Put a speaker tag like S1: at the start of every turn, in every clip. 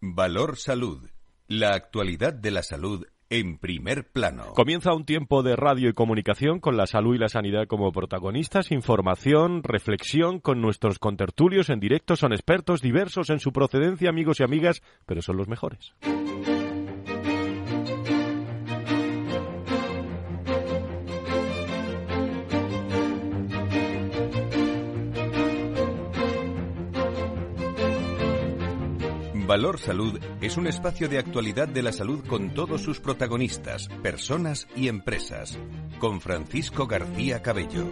S1: Valor Salud. La actualidad de la salud en primer plano.
S2: Comienza un tiempo de radio y comunicación con la salud y la sanidad como protagonistas, información, reflexión con nuestros contertulios en directo, son expertos diversos en su procedencia, amigos y amigas, pero son los mejores.
S1: Valor Salud es un espacio de actualidad de la salud con todos sus protagonistas, personas y empresas. Con Francisco García Cabello.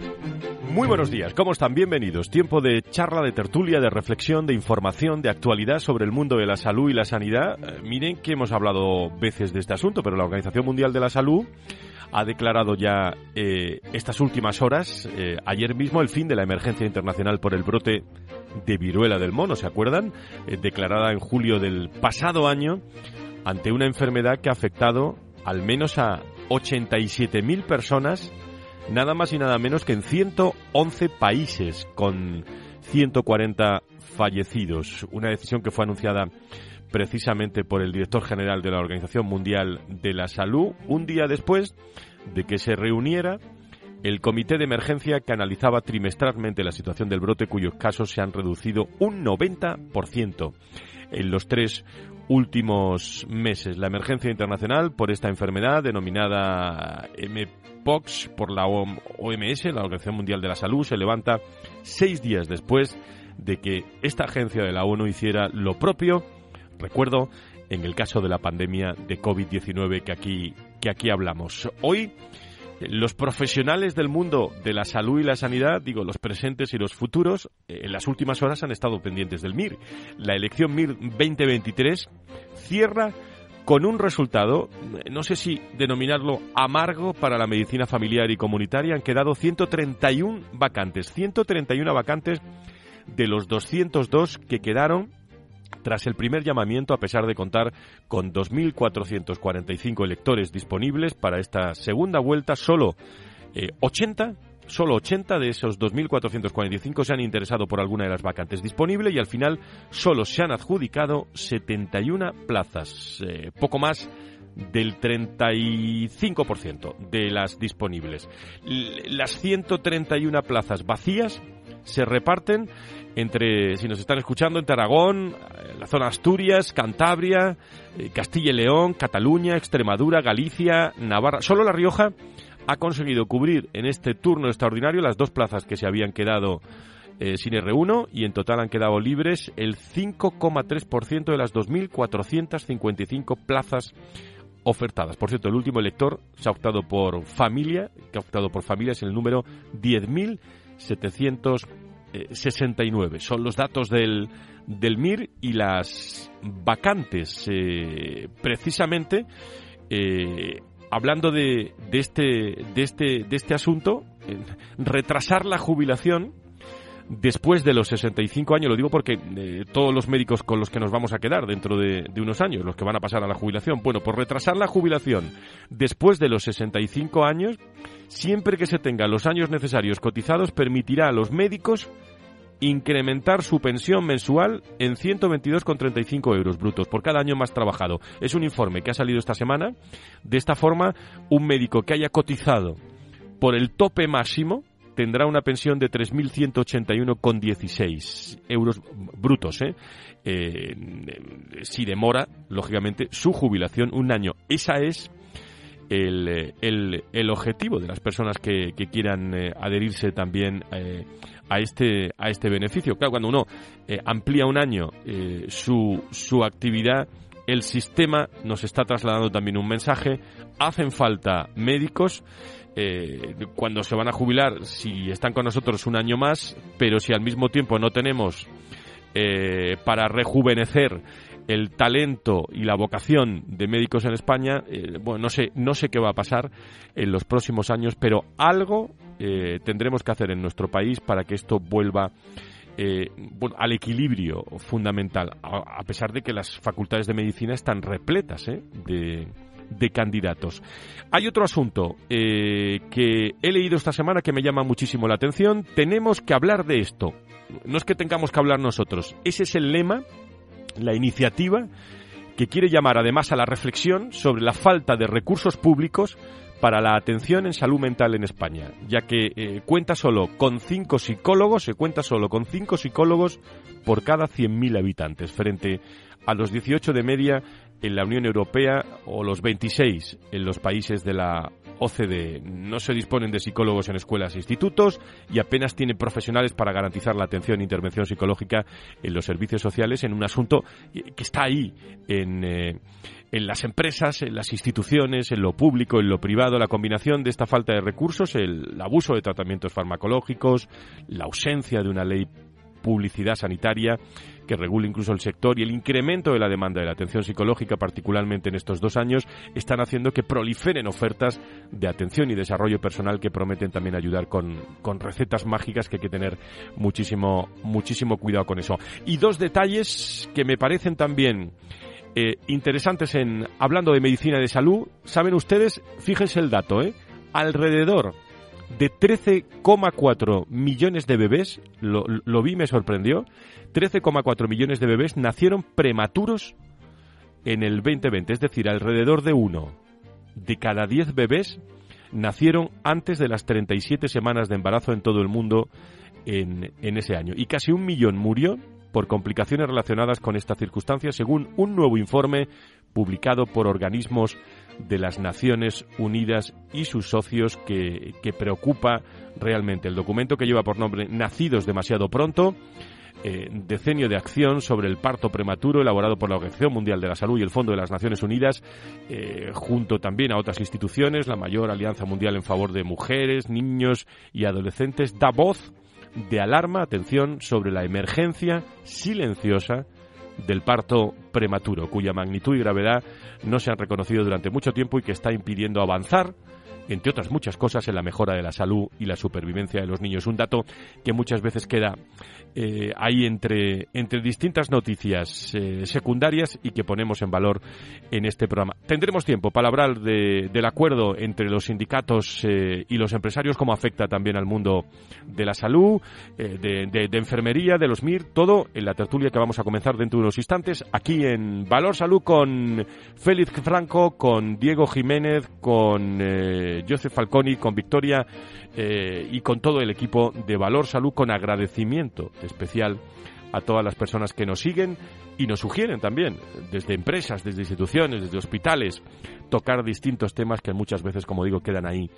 S2: Muy buenos días, ¿cómo están? Bienvenidos. Tiempo de charla, de tertulia, de reflexión, de información, de actualidad sobre el mundo de la salud y la sanidad. Eh, miren que hemos hablado veces de este asunto, pero la Organización Mundial de la Salud ha declarado ya eh, estas últimas horas, eh, ayer mismo, el fin de la emergencia internacional por el brote de viruela del mono, ¿se acuerdan? Eh, declarada en julio del pasado año ante una enfermedad que ha afectado al menos a 87.000 personas, nada más y nada menos que en 111 países, con 140 fallecidos. Una decisión que fue anunciada precisamente por el director general de la Organización Mundial de la Salud, un día después de que se reuniera el comité de emergencia que analizaba trimestralmente la situación del brote cuyos casos se han reducido un 90% en los tres últimos meses. La emergencia internacional por esta enfermedad denominada MPOX por la OMS, la Organización Mundial de la Salud, se levanta seis días después de que esta agencia de la ONU hiciera lo propio, recuerdo, en el caso de la pandemia de COVID-19 que aquí, que aquí hablamos. Hoy los profesionales del mundo de la salud y la sanidad, digo, los presentes y los futuros, eh, en las últimas horas han estado pendientes del MIR. La elección MIR 2023 cierra con un resultado, eh, no sé si denominarlo amargo para la medicina familiar y comunitaria, han quedado 131 vacantes, 131 vacantes de los 202 que quedaron tras el primer llamamiento, a pesar de contar con 2.445 electores disponibles para esta segunda vuelta, solo 80 eh, solo 80 de esos 2.445 se han interesado por alguna de las vacantes disponibles y al final solo se han adjudicado 71 plazas, eh, poco más del 35% de las disponibles. Las 131 plazas vacías se reparten entre, si nos están escuchando, entre Aragón, eh, la zona Asturias, Cantabria, eh, Castilla y León, Cataluña, Extremadura, Galicia, Navarra. Solo La Rioja ha conseguido cubrir en este turno extraordinario las dos plazas que se habían quedado eh, sin R1 y en total han quedado libres el 5,3% de las 2.455 plazas ofertadas. Por cierto, el último elector se ha optado por familia, que ha optado por familias en el número 10.700 69. Son los datos del, del MIR y las vacantes. Eh, precisamente, eh, hablando de, de, este, de, este, de este asunto, retrasar la jubilación después de los 65 años, lo digo porque eh, todos los médicos con los que nos vamos a quedar dentro de, de, unos años, los que van a pasar a la jubilación, bueno, por retrasar la jubilación después de los 65 años, siempre que se tengan los años necesarios cotizados, permitirá a los médicos incrementar su pensión mensual en 122,35 euros brutos por cada año más trabajado. Es un informe que ha salido esta semana. De esta forma, un médico que haya cotizado por el tope máximo tendrá una pensión de 3.181,16 euros brutos. ¿eh? Eh, si demora, lógicamente, su jubilación un año. Esa es el, el, objetivo de las personas que, quieran eh, adherirse también a, este, a este beneficio. Claro, cuando uno amplía un año su, su actividad, el sistema nos está trasladando también un mensaje. Hacen falta médicos. Cuando se van a jubilar, si están con nosotros un año más, pero si al mismo tiempo no tenemos para rejuvenecer el talento y la vocación de médicos en España, eh, bueno, no sé, no sé qué va a pasar en los próximos años, pero algo eh, tendremos que hacer en nuestro país para que esto vuelva eh, al equilibrio fundamental, a, pesar de que las facultades de medicina están repletas de, de candidatos. Hay otro asunto que he leído esta semana que me llama muchísimo la atención. Tenemos que hablar de esto. No es que tengamos que hablar nosotros. Ese es el lema la iniciativa que quiere llamar además a la reflexión sobre la falta de recursos públicos para la atención en salud mental en España, ya que eh, cuenta solo con cinco psicólogos, se cuenta solo con cinco psicólogos por cada 100.000 habitantes, frente a los 18 de media en la Unión Europea o los 26 en los países de la OCDE. No se disponen de psicólogos en escuelas e institutos y apenas tienen profesionales para garantizar la atención e intervención psicológica en los servicios sociales en un asunto que está ahí en, eh, en las empresas, en las instituciones, en lo público, en lo privado, la combinación de esta falta de recursos, el abuso de tratamientos farmacológicos, la ausencia de una ley publicidad sanitaria que regule incluso el sector y el incremento de la demanda de la atención psicológica, particularmente en estos dos años, están haciendo que proliferen ofertas de atención y desarrollo personal que prometen también ayudar con, con recetas mágicas que hay que tener muchísimo, muchísimo cuidado con eso. Y dos detalles que me parecen también eh, interesantes en hablando de medicina de salud. Saben ustedes, fíjense el dato, ¿eh? alrededor de 13,4 millones de bebés, lo, lo vi y me sorprendió, 13,4 millones de bebés nacieron prematuros en el 2020, es decir, alrededor de uno de cada 10 bebés nacieron antes de las 37 semanas de embarazo en todo el mundo en, en ese año. Y casi un millón murió por complicaciones relacionadas con esta circunstancia, según un nuevo informe publicado por organismos de las Naciones Unidas y sus socios que, preocupa realmente. El documento que lleva por nombre Nacidos demasiado pronto eh, decenio de acción sobre el parto prematuro elaborado por la Organización Mundial de la Salud y el Fondo de las Naciones Unidas, eh, junto también a otras instituciones, la mayor alianza mundial en favor de mujeres, niños y adolescentes, da voz de alarma, atención, sobre la emergencia silenciosa del parto prematuro, cuya magnitud y gravedad no se han reconocido durante mucho tiempo y que está impidiendo avanzar entre otras muchas cosas, en la mejora de la salud y la supervivencia de los niños. Un dato que muchas veces queda eh, ahí entre, entre distintas noticias eh, secundarias y que ponemos en valor en este programa. Tendremos tiempo para hablar del acuerdo entre los sindicatos eh, y los empresarios, cómo afecta también al mundo de la salud, de, de, enfermería, de los MIR, todo en la tertulia que vamos a comenzar dentro de unos instantes, aquí en Valor Salud con Félix Franco, con Diego Jiménez, con Joseph Falconi, con Victoria eh, y con todo el equipo de Valor Salud, con agradecimiento especial a todas las personas que nos siguen y nos sugieren también, desde empresas, desde instituciones, desde hospitales, tocar distintos temas que muchas veces, como digo, quedan ahí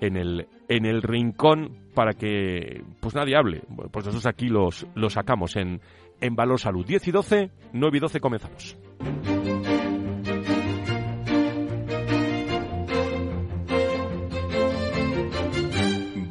S2: en el, en el rincón para que pues nadie hable. pues nosotros aquí los, los sacamos en, en Valor Salud. 10 y 12, 9 y 12 comenzamos.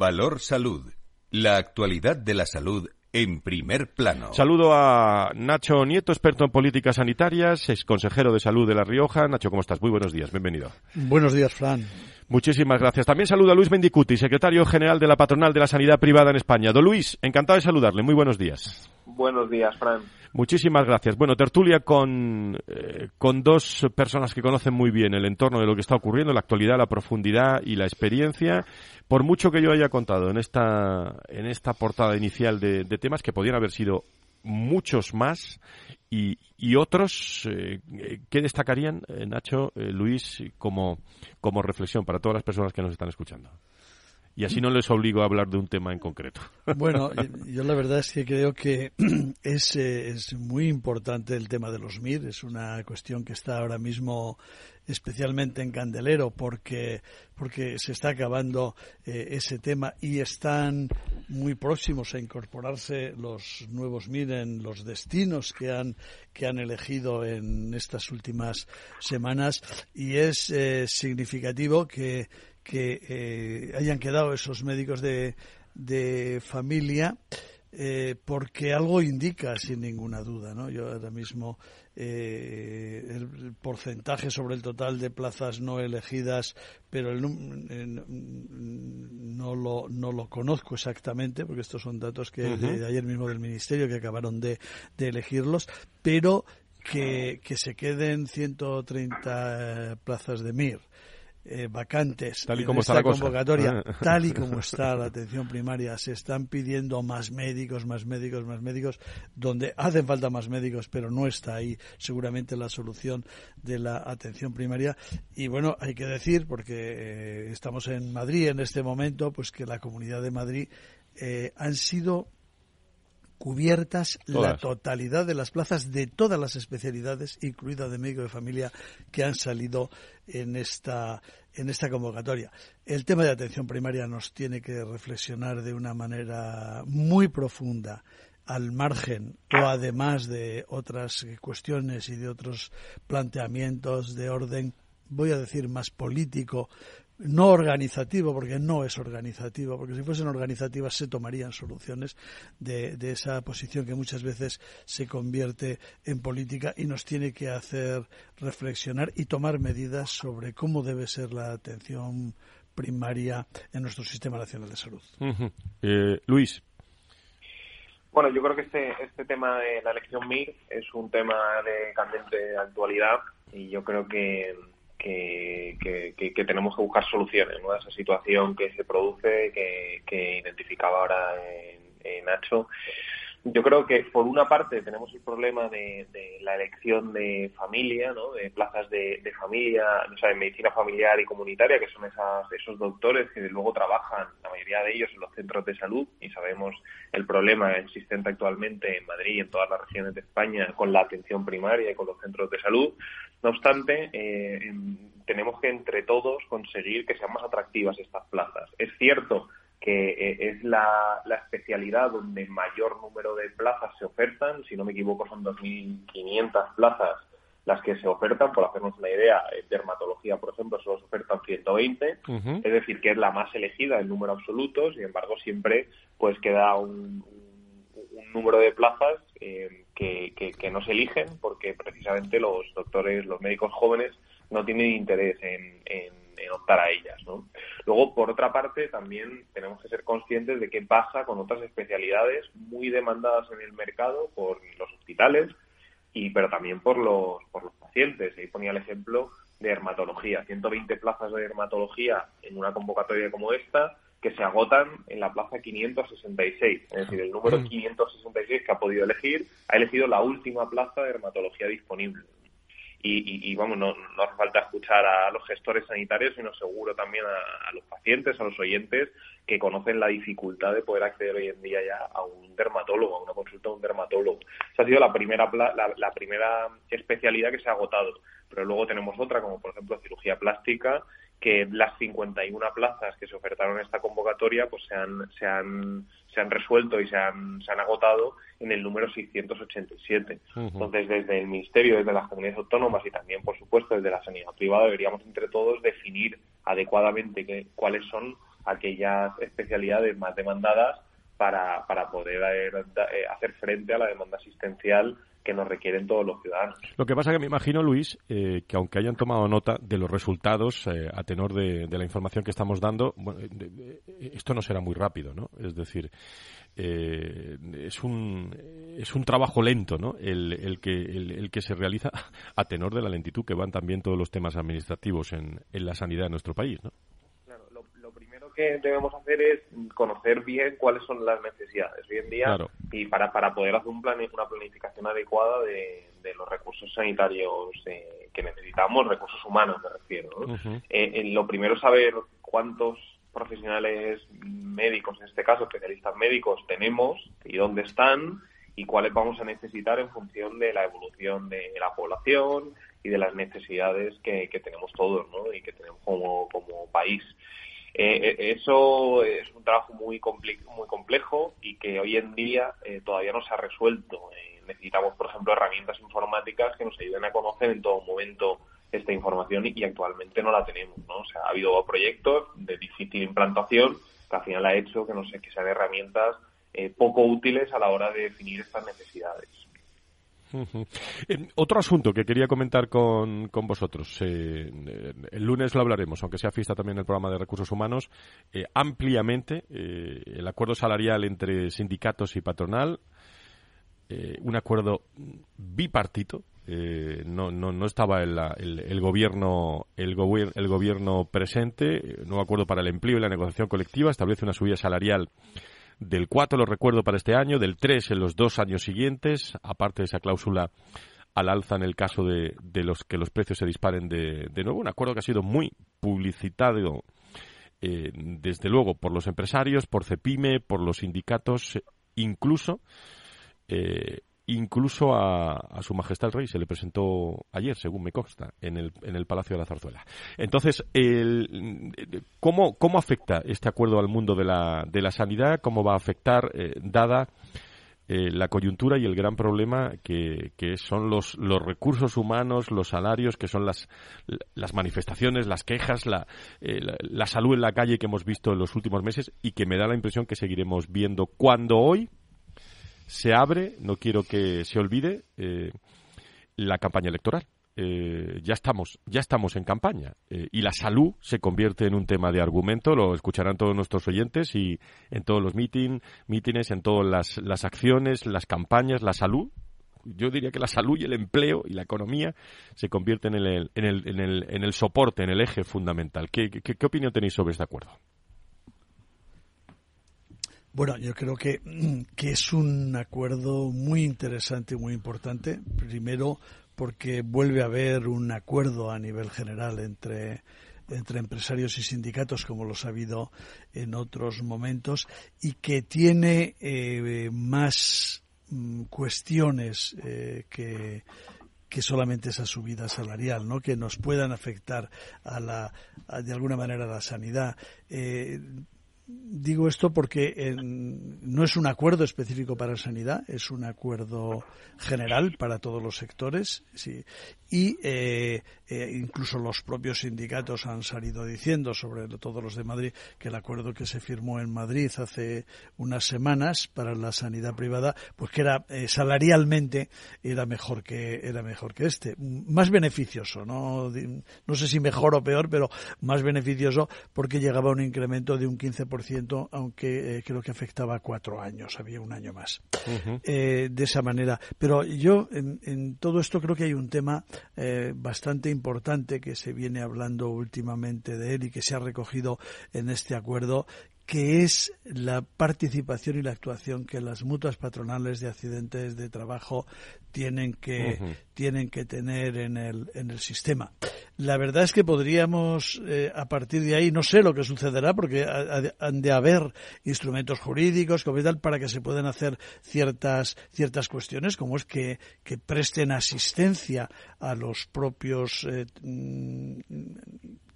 S1: Valor Salud. La actualidad de la salud en primer plano.
S2: Saludo a Nacho Nieto, experto en políticas sanitarias, ex consejero de salud de La Rioja. Nacho, ¿cómo estás? Muy buenos días, bienvenido.
S3: Buenos días, Fran.
S2: Muchísimas gracias. También saludo a Luis Mendicuti, secretario general de la Patronal de la Sanidad Privada en España. Don Luis, encantado de saludarle. Muy buenos días.
S4: Buenos días, Fran.
S2: Muchísimas gracias. Bueno, tertulia con, eh, con dos personas que conocen muy bien el entorno de lo que está ocurriendo, la actualidad, la profundidad y la experiencia. Por mucho que yo haya contado en esta, en esta portada inicial de, temas que podían haber sido muchos más y, y otros eh, ¿qué destacarían, eh, Nacho, Luis, como, como reflexión para todas las personas que nos están escuchando y así no les obligo a hablar de un tema en concreto.
S3: Bueno, yo la verdad es que creo que es, eh, es muy importante el tema de los MIR, es una cuestión que está ahora mismo especialmente en Candelero porque porque se está acabando eh, ese tema y están muy próximos a incorporarse los nuevos MIR en los destinos que han que han elegido en estas últimas semanas y es eh, significativo que que eh, hayan quedado esos médicos de, de familia, eh, porque algo indica, sin ninguna duda. ¿no? Yo ahora mismo eh, el porcentaje sobre el total de plazas no elegidas, pero el, no, lo, no lo conozco exactamente, porque estos son datos que de, ayer mismo del Ministerio que acabaron de, de elegirlos, pero que, que se queden 130 plazas de MIR eh, vacantes
S2: tal y
S3: en
S2: como
S3: esta
S2: está la cosa.
S3: convocatoria, tal y como está la atención primaria, se están pidiendo más médicos, más médicos, más médicos, donde hacen falta más médicos, pero no está ahí seguramente la solución de la atención primaria. Y bueno, hay que decir, porque eh, estamos en Madrid en este momento, pues que la Comunidad de Madrid eh, han sido cubiertas la totalidad de las plazas de todas las especialidades, incluida de médico de familia, que han salido en esta, en esta convocatoria. El tema de atención primaria nos tiene que reflexionar de una manera muy profunda al margen o además de otras cuestiones y de otros planteamientos de orden, voy a decir, más político, no organizativo, porque no es organizativo, porque si fuesen organizativas se tomarían soluciones de, de, esa posición que muchas veces se convierte en política y nos tiene que hacer reflexionar y tomar medidas sobre cómo debe ser la atención primaria en nuestro sistema nacional de salud.
S2: eh, Luis.
S4: Bueno, yo creo que este, este tema de la elección MIR es un tema de candente actualidad y yo creo que que, que, que, tenemos que buscar soluciones ¿no? esa situación que se produce, que, que identificaba ahora en, en Nacho. Yo creo que por una parte tenemos el problema de, la elección de familia, ¿no? de plazas de, familia, o sea, de medicina familiar y comunitaria, que son esas, esos doctores que luego trabajan, la mayoría de ellos, en los centros de salud, y sabemos el problema existente actualmente en Madrid y en todas las regiones de España con la atención primaria y con los centros de salud. No obstante, eh, tenemos que entre todos conseguir que sean más atractivas estas plazas. Es cierto que eh, es la, la, especialidad donde mayor número de plazas se ofertan, si no me equivoco son 2.500 plazas las que se ofertan, por hacernos una idea, en dermatología, por ejemplo, solo se ofertan 120, uh -huh. es decir, que es la más elegida en número absoluto, sin embargo, siempre pues queda un, un número de plazas eh, que, que, que, no se eligen porque precisamente los doctores, los médicos jóvenes no tienen interés en, en, optar a ellas. ¿no? Luego, por otra parte, también tenemos que ser conscientes de qué pasa con otras especialidades muy demandadas en el mercado por los hospitales, y pero también por los, por los pacientes. Ahí ponía el ejemplo de dermatología. 120 plazas de dermatología en una convocatoria como esta que se agotan en la plaza 566. Es decir, el número 566 que ha podido elegir ha elegido la última plaza de dermatología disponible. Y, y, y, vamos, no, no hace falta escuchar a los gestores sanitarios, sino seguro también a, los pacientes, a los oyentes, que conocen la dificultad de poder acceder hoy en día ya a un dermatólogo, a una consulta de un dermatólogo. Esa ha sido la primera, la, la primera especialidad que se ha agotado. Pero luego tenemos otra, como por ejemplo cirugía plástica, que las 51 plazas que se ofertaron en esta convocatoria pues se han, se han, se han resuelto y se han, se han agotado en el número 687. Uh -huh. Entonces, desde el Ministerio, desde las comunidades autónomas y también, por supuesto, desde la sanidad privada, deberíamos entre todos definir adecuadamente que, cuáles son aquellas especialidades más demandadas para, para poder hacer frente a la demanda asistencial que nos requieren todos los ciudadanos.
S2: Lo que pasa que me imagino, Luis, eh, que aunque hayan tomado nota de los resultados eh, a tenor de, la información que estamos dando, bueno, esto no será muy rápido, ¿no? Es decir, eh, es un es un trabajo lento, ¿no? El, que el, que se realiza a tenor de la lentitud que van también todos los temas administrativos en, en la sanidad de nuestro país, ¿no?
S4: Que debemos hacer es conocer bien cuáles son las necesidades hoy en día claro. y para, para poder hacer un plan, una planificación adecuada de, de los recursos sanitarios eh, que necesitamos, recursos humanos me refiero. ¿no? Uh -huh. eh, lo primero es saber cuántos profesionales médicos, en este caso especialistas médicos, tenemos y dónde están y cuáles vamos a necesitar en función de la evolución de la población y de las necesidades que, que tenemos todos ¿no? y que tenemos como, como país. Eh, eso es un trabajo muy, comple muy complejo y que hoy en día eh, todavía no se ha resuelto. Eh, necesitamos, por ejemplo, herramientas informáticas que nos ayuden a conocer en todo momento esta información y, y actualmente no la tenemos. ¿no? O sea, ha habido proyectos de difícil implantación que al final ha hecho que, no sé, que sean herramientas eh, poco útiles a la hora de definir estas necesidades.
S2: Eh, otro asunto que quería comentar con, con vosotros. Eh, el lunes lo hablaremos, aunque sea fiesta también el programa de recursos humanos, eh, ampliamente eh, el acuerdo salarial entre sindicatos y patronal, eh, un acuerdo bipartito, eh, no, no, no estaba el, el, gobierno el, el gobierno presente. Nuevo acuerdo para el empleo y la negociación colectiva establece una subida salarial del 4, lo recuerdo, para este año, del 3 en los dos años siguientes, aparte de esa cláusula al alza en el caso de, de los que los precios se disparen de, de nuevo. Un acuerdo que ha sido muy publicitado eh, desde luego por los empresarios, por CEPIME, por los sindicatos, incluso eh, incluso a, Su Majestad el Rey se le presentó ayer, según me consta, en el, en el Palacio de la Zarzuela. Entonces, el, ¿cómo, ¿cómo afecta este acuerdo al mundo de la, de la sanidad? ¿Cómo va a afectar, eh, dada eh, la coyuntura y el gran problema que, que son los, los recursos humanos, los salarios, que son las, las manifestaciones, las quejas, la, eh, la, la, salud en la calle que hemos visto en los últimos meses y que me da la impresión que seguiremos viendo cuando hoy se abre, no quiero que se olvide, eh, la campaña electoral. Eh, ya estamos ya estamos en campaña eh, y la salud se convierte en un tema de argumento lo escucharán todos nuestros oyentes y en todos los meeting, mítines en todas las, las acciones las campañas la salud yo diría que la salud y el empleo y la economía se convierten en el, en el, en el, en el soporte, en el eje fundamental. ¿Qué, qué, qué opinión tenéis sobre este acuerdo?
S3: Bueno, yo creo que, que, es un acuerdo muy interesante y muy importante. Primero, porque vuelve a haber un acuerdo a nivel general entre, entre empresarios y sindicatos, como los ha habido en otros momentos, y que tiene eh, más mm, cuestiones eh, que, que solamente esa subida salarial, ¿no? que nos puedan afectar a la, de alguna manera a la sanidad. Eh, Digo esto porque no es un acuerdo específico para sanidad, es un acuerdo general para todos los sectores. Sí, y eh, eh, incluso los propios sindicatos han salido diciendo, sobre todo los de Madrid, que el acuerdo que se firmó en Madrid hace unas semanas para la sanidad privada, pues que era eh, salarialmente era mejor que era mejor que este, más beneficioso, no no sé si mejor o peor, pero más beneficioso porque llegaba a un incremento de un 15%, aunque creo que afectaba a cuatro años, había un año más. de esa manera, pero yo en, en todo esto creo que hay un tema eh, bastante importante que se viene hablando últimamente de él y que se ha recogido en este acuerdo, que es la participación y la actuación que las mutuas patronales de accidentes de trabajo tienen que tienen que tener en el en el sistema. La verdad es que podríamos eh, a partir de ahí no sé lo que sucederá porque han de haber instrumentos jurídicos como tal para que se puedan hacer ciertas ciertas cuestiones como es que, que presten asistencia a los propios eh, mm,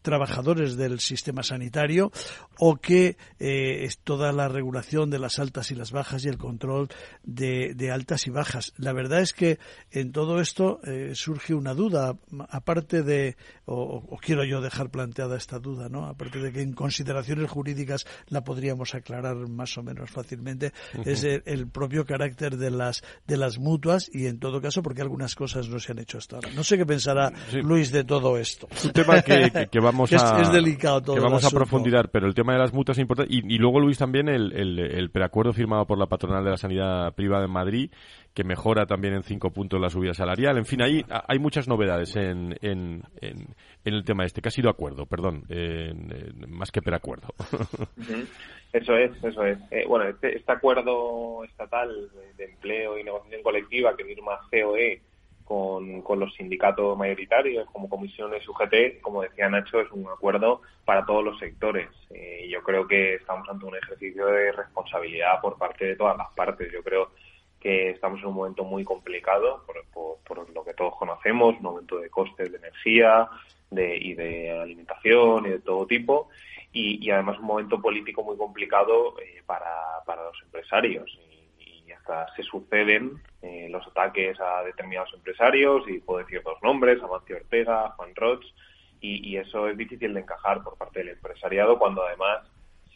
S3: trabajadores del sistema sanitario o que eh, es toda la regulación de las altas y las bajas y el control de, de altas y bajas. La verdad es que en todo esto eh, surge una duda, aparte de, o, o, quiero yo dejar planteada esta duda, ¿no? aparte de que en consideraciones jurídicas la podríamos aclarar más o menos fácilmente, uh -huh. es el, el, propio carácter de las, de las mutuas y en todo caso porque algunas cosas no se han hecho hasta ahora. No sé qué pensará sí. Luis de todo esto.
S2: Un tema que, que, que va vamos
S3: es,
S2: a
S3: es delicado todo
S2: que vamos
S3: a
S2: profundizar, pero el tema de las mutuas es importante y, y luego Luis también el, el, el, preacuerdo firmado por la patronal de la sanidad privada en Madrid que mejora también en cinco puntos la subida salarial. En fin, ahí hay muchas novedades en, en, en, en el tema este, que ha sido acuerdo, perdón, más que preacuerdo.
S4: Eso es, eso es. Eh, bueno, este, este acuerdo estatal de empleo y negociación colectiva que firma COE con, con, los sindicatos mayoritarios como comisiones UGT, como decía Nacho, es un acuerdo para todos los sectores. Eh, yo creo que estamos ante un ejercicio de responsabilidad por parte de todas las partes. Yo creo que estamos en un momento muy complicado por, por, lo que todos conocemos, un momento de costes de energía de, y de alimentación y de todo tipo. Y, y además un momento político muy complicado eh, para, para los empresarios. Se suceden eh, los ataques a determinados empresarios, y puedo decir dos nombres, Amancio Ortega, Juan Roch, y, eso es difícil de encajar por parte del empresariado cuando además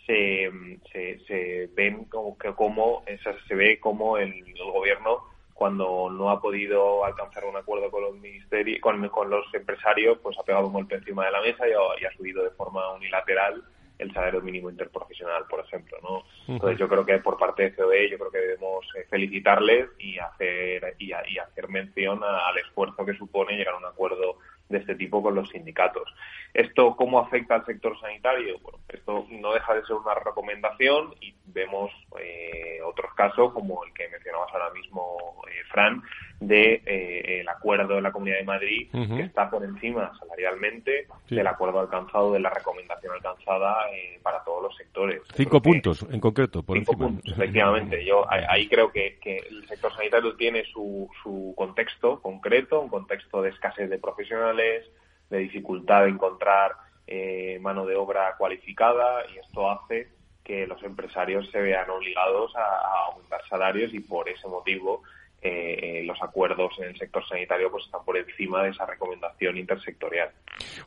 S4: se, se, ven como que como se ve como el, gobierno cuando no ha podido alcanzar un acuerdo con los ministerios con, con los empresarios pues ha pegado un golpe encima de la mesa y y ha subido de forma unilateral el salario mínimo interprofesional, por ejemplo, ¿no? Entonces yo creo que por parte de COE yo creo que debemos eh, felicitarles y hacer y, hacer mención al esfuerzo que supone llegar a un acuerdo de este tipo con los sindicatos. ¿Esto cómo afecta al sector sanitario? Bueno, esto no deja de ser una recomendación y vemos eh, otros casos como el que mencionabas ahora mismo, eh, Fran, de eh, el acuerdo de la Comunidad de Madrid que está por encima salarialmente del acuerdo alcanzado, de la recomendación alcanzada para todos los sectores.
S2: Cinco puntos en concreto, por
S4: cinco puntos, efectivamente. Yo ahí creo que, que, el sector sanitario tiene su, su contexto concreto, un contexto de escasez de profesionales, de dificultad de encontrar eh, mano de obra cualificada y esto hace que los empresarios se vean obligados a, aumentar salarios y por ese motivo eh, eh, los acuerdos en el sector sanitario pues están por encima de esa recomendación intersectorial.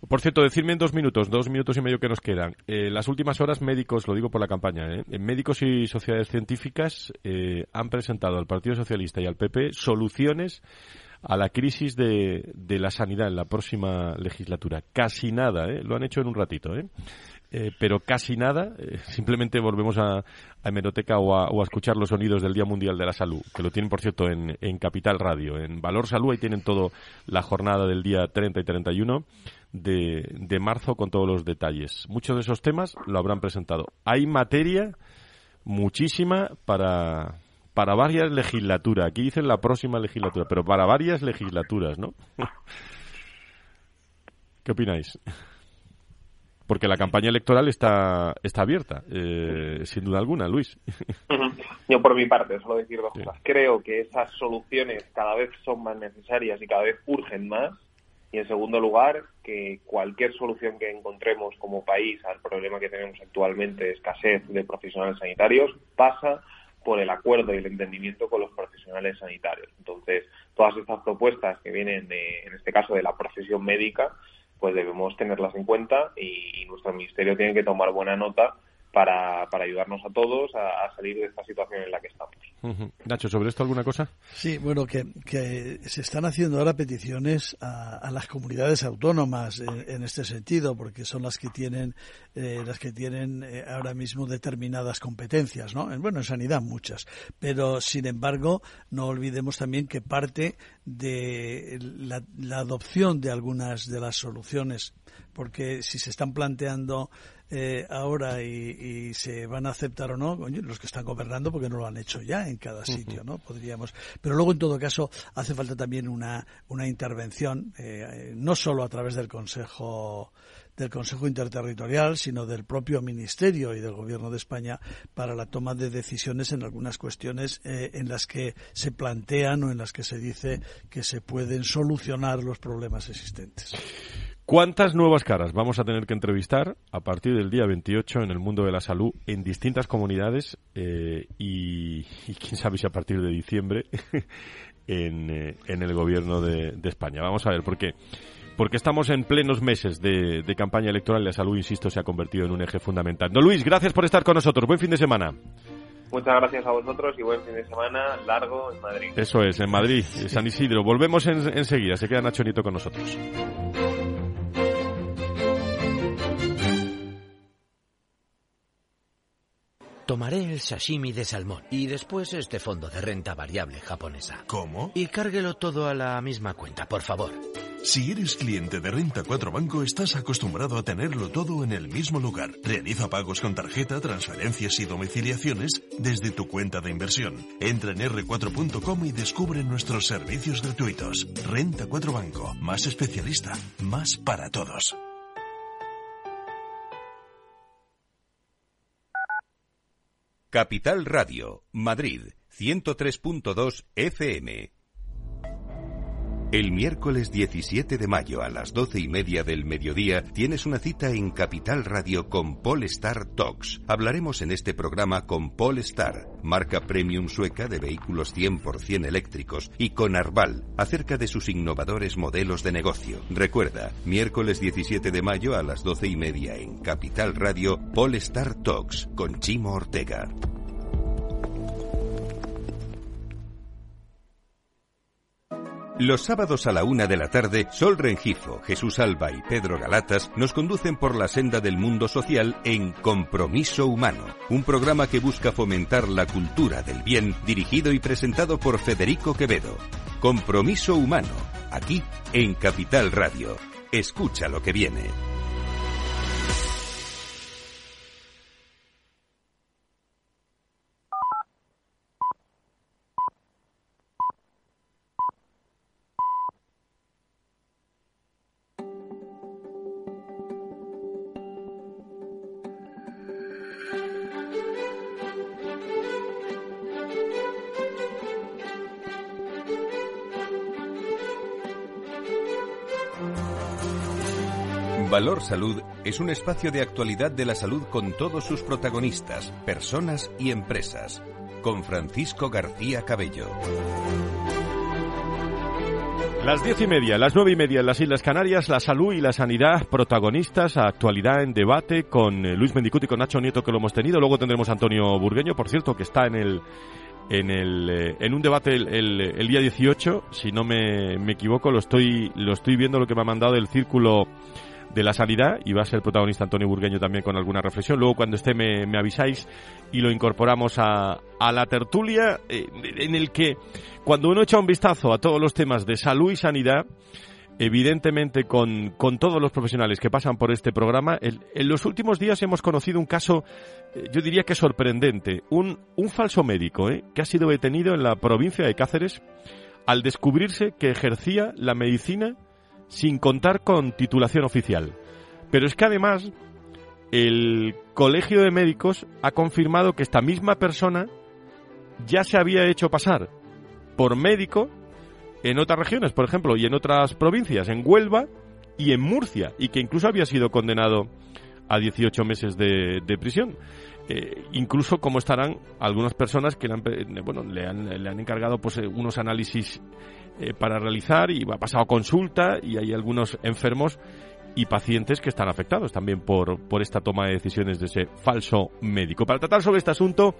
S2: Por cierto, decirme en dos minutos, dos minutos y medio que nos quedan. En las últimas horas, médicos, lo digo por la campaña, médicos y sociedades científicas han presentado al Partido Socialista y al PP soluciones a la crisis de, de la sanidad en la próxima legislatura. Casi nada, ¿eh? lo han hecho en un ratito, ¿eh? Eh, pero casi nada. Eh, simplemente volvemos a, a hemeroteca o a, escuchar los sonidos del Día Mundial de la Salud, que lo tienen, por cierto, en, en Capital Radio. En Valor Salud, ahí tienen todo la jornada del día 30 y 31 de, de marzo con todos los detalles. Muchos de esos temas lo habrán presentado. Hay materia muchísima para, para varias legislaturas. Aquí dicen la próxima legislatura, pero para varias legislaturas, ¿no? ¿Qué opináis? Porque la campaña electoral está, está abierta, eh, sin duda alguna, Luis.
S4: Yo, por mi parte, solo decir dos cosas. Creo que esas soluciones cada vez son más necesarias y cada vez urgen más. Y, en segundo lugar, que cualquier solución que encontremos como país al problema que tenemos actualmente de escasez de profesionales sanitarios pasa por el acuerdo y el entendimiento con los profesionales sanitarios. Entonces, todas estas propuestas que vienen, de, en este caso, de la profesión médica, pues debemos tenerlas en cuenta y nuestro ministerio tiene que tomar buena nota para, para ayudarnos a todos a, salir de esta situación en la que estamos.
S2: Nacho, ¿sobre esto alguna cosa?
S3: Sí, bueno, que, que se están haciendo ahora peticiones a, las comunidades autónomas en, este sentido, porque son las que tienen, eh, las que tienen eh, ahora mismo determinadas competencias, ¿no? Bueno, en sanidad muchas, pero sin embargo, no olvidemos también que parte de la, la adopción de algunas de las soluciones, porque si se están planteando eh, ahora y, se van a aceptar o no, los que están gobernando porque no lo han hecho ya en cada sitio, ¿no? Podríamos. Pero luego, en todo caso, hace falta también una, una intervención, eh, no solo a través del Consejo del Consejo Interterritorial, sino del propio Ministerio y del Gobierno de España para la toma de decisiones en algunas cuestiones eh, en las que se plantean o en las que se dice que se pueden solucionar los problemas existentes.
S2: ¿Cuántas nuevas caras vamos a tener que entrevistar a partir del día 28 en el mundo de la salud en distintas comunidades eh, y, quién sabe si a partir de diciembre en, eh, en, el gobierno de, España? Vamos a ver, ¿por qué? Porque estamos en plenos meses de, campaña electoral y la salud, insisto, se ha convertido en un eje fundamental. No, Luis, gracias por estar con nosotros. Buen fin de semana.
S4: Muchas gracias a vosotros y buen fin de semana largo en Madrid.
S2: Eso es, en Madrid, San Isidro. Volvemos enseguida. Se queda Nacho Nieto con nosotros.
S5: Tomaré el sashimi de salmón y después este fondo de renta variable japonesa.
S6: ¿Cómo?
S5: Y cárguelo todo a la misma cuenta, por favor.
S6: Si eres cliente de Renta 4 Banco, estás acostumbrado a tenerlo todo en el mismo lugar. Realiza pagos con tarjeta, transferencias y domiciliaciones desde tu cuenta de inversión. Entra en r4.com y descubre nuestros servicios gratuitos. Renta 4 Banco, más especialista, más para todos.
S1: Capital Radio, Madrid, 103.2 FM. El miércoles 17 de mayo a las doce y media del mediodía tienes una cita en Capital Radio con Polestar Talks. Hablaremos en este programa con Polestar, marca premium sueca de vehículos 100% eléctricos, y con Arval, acerca de sus innovadores modelos de negocio. Recuerda, miércoles 17 de mayo a las doce y media en Capital Radio, Polestar Talks con Chimo Ortega. Los sábados a la una de la tarde, Sol Rengifo, Jesús Alba y Pedro Galatas nos conducen por la senda del mundo social en Compromiso Humano, un programa que busca fomentar la cultura del bien, dirigido y presentado por Federico Quevedo. Compromiso Humano, aquí en Capital Radio. Escucha lo que viene. Valor Salud es un espacio de actualidad de la salud con todos sus protagonistas, personas y empresas. Con Francisco García Cabello.
S2: Las diez y media, las nueve y media en las Islas Canarias, la salud y la sanidad protagonistas, actualidad en debate con eh, Luis Mendicuti y con Nacho Nieto que lo hemos tenido. Luego tendremos a Antonio Burgueño, por cierto, que está en el en el eh, en un debate el, el, día 18, si no me, me equivoco, lo estoy lo estoy viendo lo que me ha mandado el círculo de la sanidad y va a ser protagonista Antonio Burgueño también con alguna reflexión. Luego cuando esté me, avisáis y lo incorporamos a, a la tertulia eh, en el que cuando uno echa un vistazo a todos los temas de salud y sanidad, evidentemente con, con todos los profesionales que pasan por este programa, en los últimos días hemos conocido un caso, eh, yo diría que sorprendente, un, un falso médico eh, que ha sido detenido en la provincia de Cáceres al descubrirse que ejercía la medicina sin contar con titulación oficial. Pero es que además el Colegio de Médicos ha confirmado que esta misma persona ya se había hecho pasar por médico en otras regiones, por ejemplo, y en otras provincias, en Huelva y en Murcia, y que incluso había sido condenado a 18 meses de, prisión. Eh, incluso como estarán algunas personas que le han, bueno, le han, le han encargado pues, eh, unos análisis eh, para realizar y ha pasado consulta y hay algunos enfermos y pacientes que están afectados también por, por esta toma de decisiones de ese falso médico. Para tratar sobre este asunto,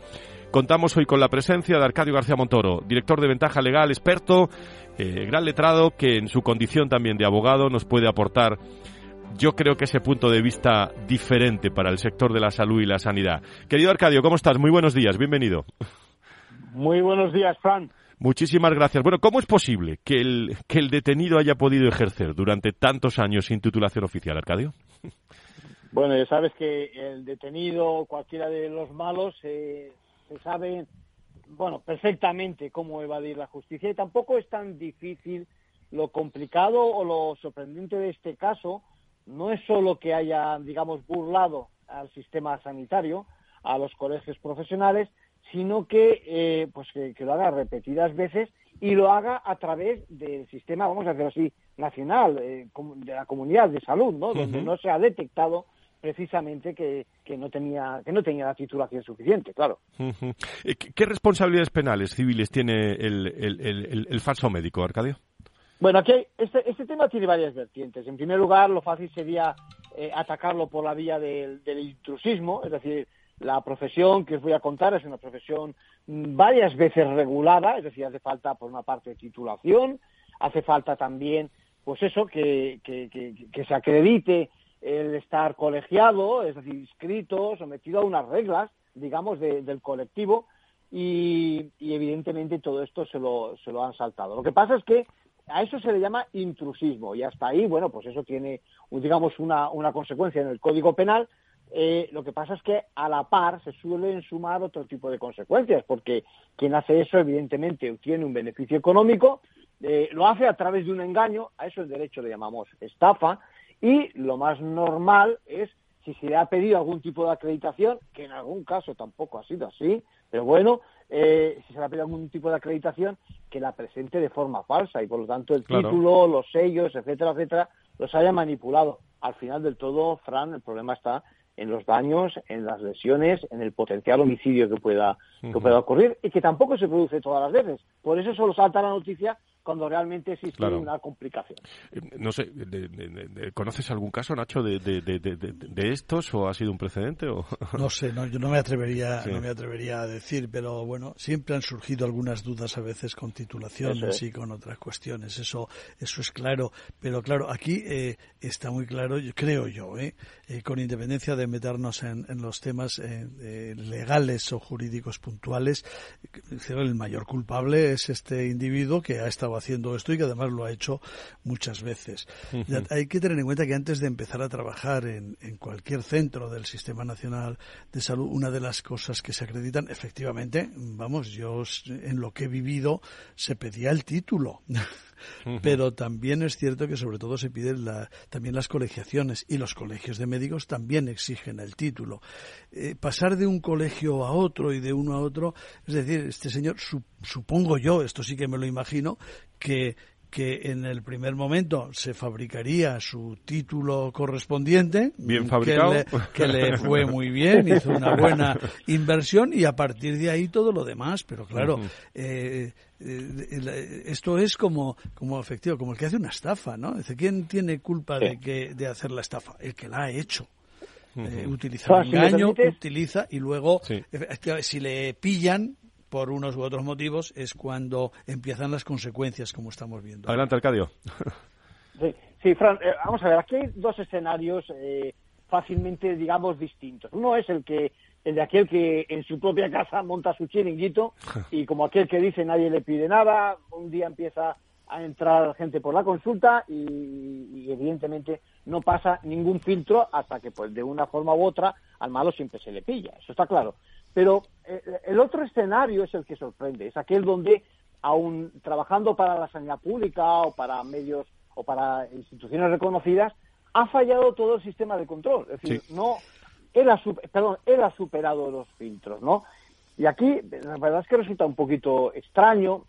S2: contamos hoy con la presencia de Arcadio García Montoro, director de Ventaja Legal, experto, eh, gran letrado, que en su condición también de abogado nos puede aportar yo creo que ese punto de vista diferente para el sector de la salud y la sanidad. Querido Arcadio, ¿cómo estás? Muy buenos días, bienvenido.
S7: Muy buenos días, Fran.
S2: Muchísimas gracias. Bueno, ¿cómo es posible que el, que el detenido haya podido ejercer durante tantos años sin titulación oficial, Arcadio?
S7: Bueno, ya sabes que el detenido, cualquiera de los malos, se sabe, bueno, perfectamente cómo evadir la justicia y tampoco es tan difícil. Lo complicado o lo sorprendente de este caso no es solo que haya, digamos, burlado al sistema sanitario, a los colegios profesionales, sino que, eh, pues que, lo haga repetidas veces y lo haga a través del sistema, vamos a decirlo así, nacional, eh, de la comunidad de salud, ¿no? Donde no se ha detectado precisamente que, que, no tenía que no tenía la titulación suficiente, claro.
S2: Eh, ¿Qué responsabilidades penales civiles tiene el, el, el, falso médico, Arcadio?
S7: Bueno, aquí este, este tema tiene varias vertientes. En primer lugar, lo fácil sería atacarlo por la vía del, del intrusismo, es decir, la profesión que os voy a contar es una profesión varias veces regulada, es decir, hace falta por una parte titulación, hace falta también, pues eso, que, que, se acredite el estar colegiado, es decir, inscrito, sometido a unas reglas, digamos, del colectivo, y, evidentemente todo esto se lo, se lo han saltado. Lo que pasa es que a eso se le llama intrusismo y hasta ahí, bueno, pues eso tiene, digamos, una, una consecuencia en el Código Penal, eh, lo que pasa es que a la par se suelen sumar otro tipo de consecuencias, porque quien hace eso evidentemente obtiene un beneficio económico, eh, lo hace a través de un engaño, a eso el derecho le llamamos estafa, y lo más normal es si se le ha pedido algún tipo de acreditación, que en algún caso tampoco ha sido así, pero bueno, eh, si se le ha pedido algún tipo de acreditación, que la presente de forma falsa y por lo tanto el título, los sellos, etcétera, etcétera, los haya manipulado. Al final del todo, Fran, el problema está en los daños, en las lesiones, en el potencial homicidio que pueda, que pueda ocurrir y que tampoco se produce todas las veces. Por eso solo salta la noticia cuando realmente existe una complicación.
S2: Eh, no sé, ¿conoces algún caso, Nacho, de, de, estos o ha sido un precedente? O?
S3: No sé, no, yo no me atrevería, no me atrevería a decir, pero bueno, siempre han surgido algunas dudas a veces con titulaciones y con otras cuestiones. Eso, eso es claro. Pero claro, aquí eh, está muy claro, creo yo, eh, eh, con independencia de meternos en, los temas legales o jurídicos puntuales, el mayor culpable es este individuo que ha estado haciendo esto y que además lo ha hecho muchas veces. Hay que tener en cuenta que antes de empezar a trabajar en, en cualquier centro del Sistema Nacional de Salud, una de las cosas que se acreditan, efectivamente, vamos, yo en lo que he vivido se pedía el título. Pero también es cierto que sobre todo se piden también las colegiaciones y los colegios de médicos también exigen el título. Eh, pasar de un colegio a otro y de uno a otro, es decir, este señor, supongo yo, esto sí que me lo imagino, que que en el primer momento se fabricaría su título correspondiente,
S2: bien fabricado,
S3: que le, fue muy bien, hizo una buena inversión y a partir de ahí todo lo demás. Pero claro, eh, eh, esto es como, como efectivo, como el que hace una estafa, ¿no? Dice, ¿quién tiene culpa de que de hacer la estafa? El que la ha hecho. Eh, utiliza un engaño, utiliza y luego si le pillan por unos u otros motivos, es cuando empiezan las consecuencias, como estamos viendo.
S2: Adelante, Arcadio.
S7: Sí, Fran, eh, vamos a ver, aquí hay dos escenarios eh, fácilmente, digamos, distintos. Uno es el que el de aquel que en su propia casa monta su chiringuito y como aquel que dice nadie le pide nada, un día empieza a entrar gente por la consulta y, y, evidentemente no pasa ningún filtro hasta que pues de una forma u otra al malo siempre se le pilla, eso está claro. Pero eh, el otro escenario es el que sorprende, es aquel donde, aun trabajando para la sanidad pública o para medios o para instituciones reconocidas, ha fallado todo el sistema de control. Es decir, no, él ha, perdón, él ha superado los filtros, ¿no? Y aquí, la verdad es que resulta un poquito extraño,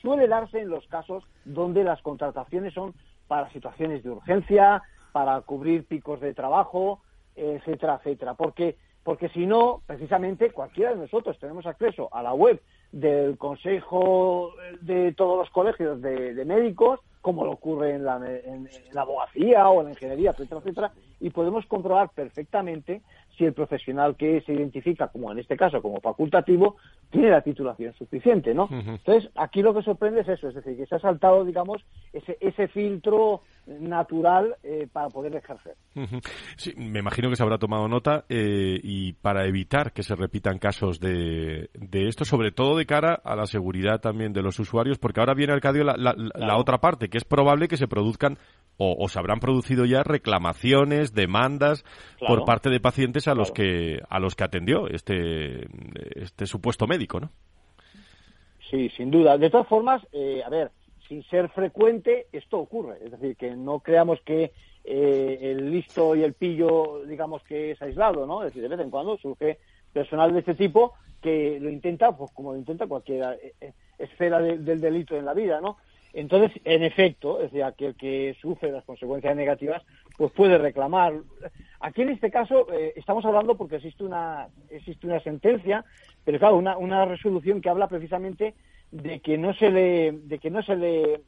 S7: suele darse en los casos donde las contrataciones son para situaciones de urgencia, para cubrir picos de trabajo, etcétera, etcétera. Porque porque si no, precisamente cualquiera de nosotros tenemos acceso a la web del Consejo de todos los colegios de, médicos, como lo ocurre en la, en la, abogacía o en la ingeniería, etcétera, etcétera, y podemos comprobar perfectamente si el profesional que se identifica, como en este caso, como facultativo, tiene la titulación suficiente, ¿no? Entonces, aquí lo que sorprende es eso, es decir, que se ha saltado, digamos, ese, ese filtro natural eh, para poder ejercer.
S2: Sí, me imagino que se habrá tomado nota eh, y para evitar que se repitan casos de, de, esto, sobre todo de cara a la seguridad también de los usuarios, porque ahora viene, Arcadio, la, la, otra parte, que es probable que se produzcan o, se habrán producido ya reclamaciones, demandas por parte de pacientes a los que a los que atendió este este supuesto médico, ¿no?
S7: Sí, sin duda. De todas formas, eh, a ver, sin ser frecuente, esto ocurre. Es decir, que no creamos que eh, el listo y el pillo, digamos que es aislado, ¿no? Es decir, de vez en cuando surge personal de este tipo que lo intenta, pues como lo intenta cualquier eh, esfera del delito en la vida, ¿no? Entonces, en efecto, es decir, aquel que sufre las consecuencias negativas, pues puede reclamar. Aquí en este caso eh, estamos hablando porque existe una existe una sentencia, pero claro, una, una resolución que habla precisamente de que no se le de que no se le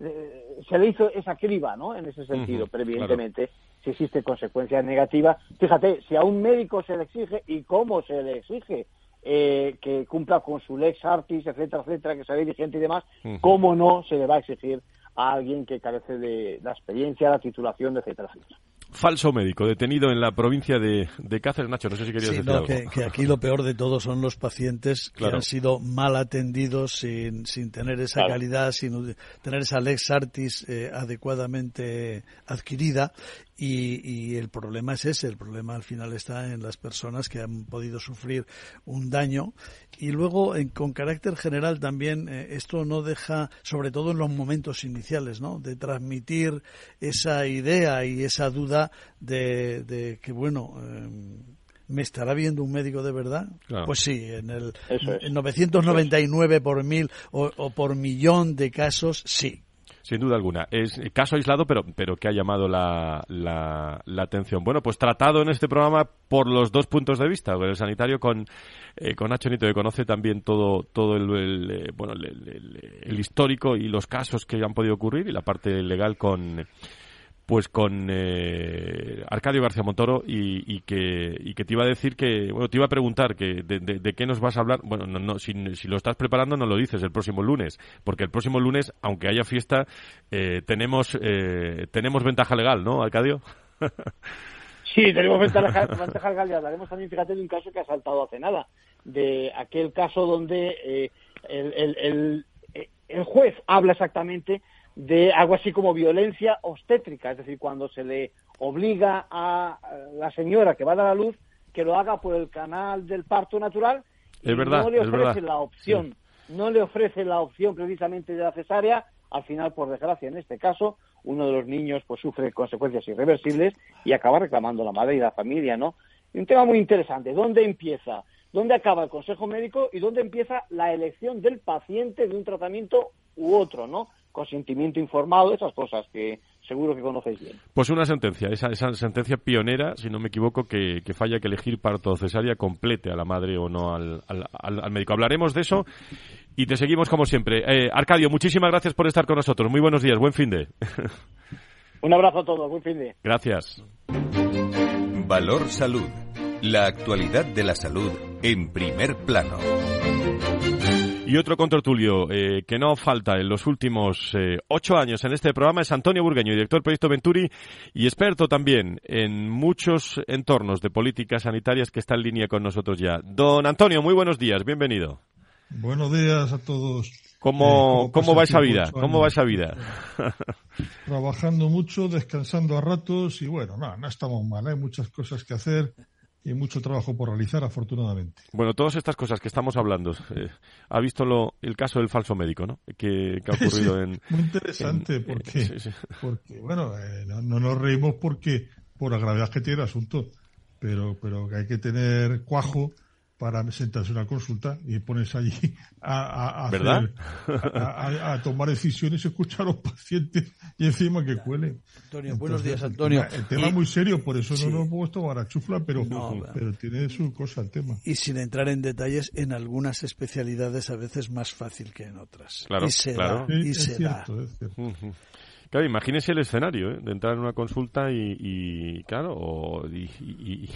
S7: eh, se le hizo esa criba, ¿no? En ese sentido, pero evidentemente si existe consecuencias negativas, fíjate, si a un médico se le exige y cómo se le exige, eh, que cumpla con su lex artis, etcétera, etcétera, que sea dirigente y demás, ¿cómo no se le va a exigir a alguien que carece de la experiencia, la titulación, etcétera, etcétera?
S2: falso médico detenido en la provincia de, de Cáceres. Nacho, no sé si querías decir algo.
S3: Que, que, aquí lo peor de todo son los pacientes que han sido mal atendidos sin, sin tener esa calidad, sin tener esa lex artis eh, adecuadamente adquirida y, el problema es ese, el problema al final está en las personas que han podido sufrir un daño y luego con carácter general también eh, esto no deja, sobre todo en los momentos iniciales, ¿no? de transmitir esa idea y esa duda de, que bueno em, ¿Me estará viendo un médico de verdad? Pues sí, en el 999 por mil o, o por millón de casos, sí,
S2: Sin duda alguna. Es caso aislado, pero, pero que ha llamado la, la, atención. Bueno, pues tratado en este programa por los dos puntos de vista. El sanitario con, eh, con Nacho Nito, que conoce también todo, todo el, eh, bueno, el, histórico y los casos que han podido ocurrir, y la parte legal con pues con eh, Arcadio García Montoro y, que, y que te iba a decir que, bueno, te iba a preguntar que de, qué nos vas a hablar. Bueno, no, no, si, lo estás preparando no lo dices el próximo lunes, porque el próximo lunes, aunque haya fiesta, eh, tenemos, eh, tenemos ventaja legal, ¿no, Arcadio?
S7: sí, tenemos ventaja, ventaja legal y hablaremos también, fíjate, de un caso que ha saltado hace nada, de aquel caso donde el, el, el juez habla exactamente de algo así como violencia obstétrica, es decir, cuando se le obliga a la señora que va a dar a luz que lo haga por el canal del parto natural
S2: y no
S7: le ofrece la opción, no le ofrece la opción precisamente de la cesárea, al final, por desgracia, en este caso, uno de los niños pues sufre consecuencias irreversibles y acaba reclamando la madre y la familia, ¿no? Un tema muy interesante, ¿dónde empieza? ¿Dónde acaba el consejo médico y dónde empieza la elección del paciente de un tratamiento u otro, ¿no? Consentimiento informado, esas cosas que seguro que conocéis bien.
S2: Pues una sentencia, esa, esa sentencia pionera, si no me equivoco, que, falla que elegir parto cesárea complete a la madre o no al, al, médico. Hablaremos de eso y te seguimos como siempre. Eh, Arcadio, muchísimas gracias por estar con nosotros. Muy buenos días, buen fin de.
S7: Un abrazo a todos, buen fin de.
S2: Gracias.
S1: Valor Salud. La actualidad de la salud en primer plano.
S2: Y otro contertulio eh, que no falta en los últimos eh, ocho años en este programa es Antonio Burgueño, director del proyecto Venturi y experto también en muchos entornos de políticas sanitarias que está en línea con nosotros ya. Don Antonio, muy buenos días, bienvenido.
S8: Buenos días a todos.
S2: ¿Cómo, eh, ¿cómo, va esa vida? ¿Cómo va esa vida?
S8: Trabajando mucho, descansando a ratos y bueno, no, no estamos mal, hay muchas cosas que hacer y mucho trabajo por realizar, afortunadamente.
S2: Bueno, todas estas cosas que estamos hablando, eh, ha visto lo, el caso del falso médico, ¿no? Que, ha ocurrido en...
S8: Muy interesante, porque, porque, bueno, eh, no, no, nos reímos porque por la gravedad que tiene el asunto, pero, pero que hay que tener cuajo para sentarse una consulta y pones allí a, a, tomar decisiones, escuchar a los pacientes y encima que cuele.
S3: Antonio, buenos días, Antonio.
S8: El tema es muy serio, por eso no lo he puesto a chufla, pero, pero tiene su cosa el tema.
S3: Y sin entrar en detalles, en algunas especialidades a veces más fácil que en otras.
S2: Claro,
S3: y se
S2: claro.
S3: Da, y se da.
S2: Claro, imagínese el escenario, ¿eh? de entrar en una consulta y, claro, y,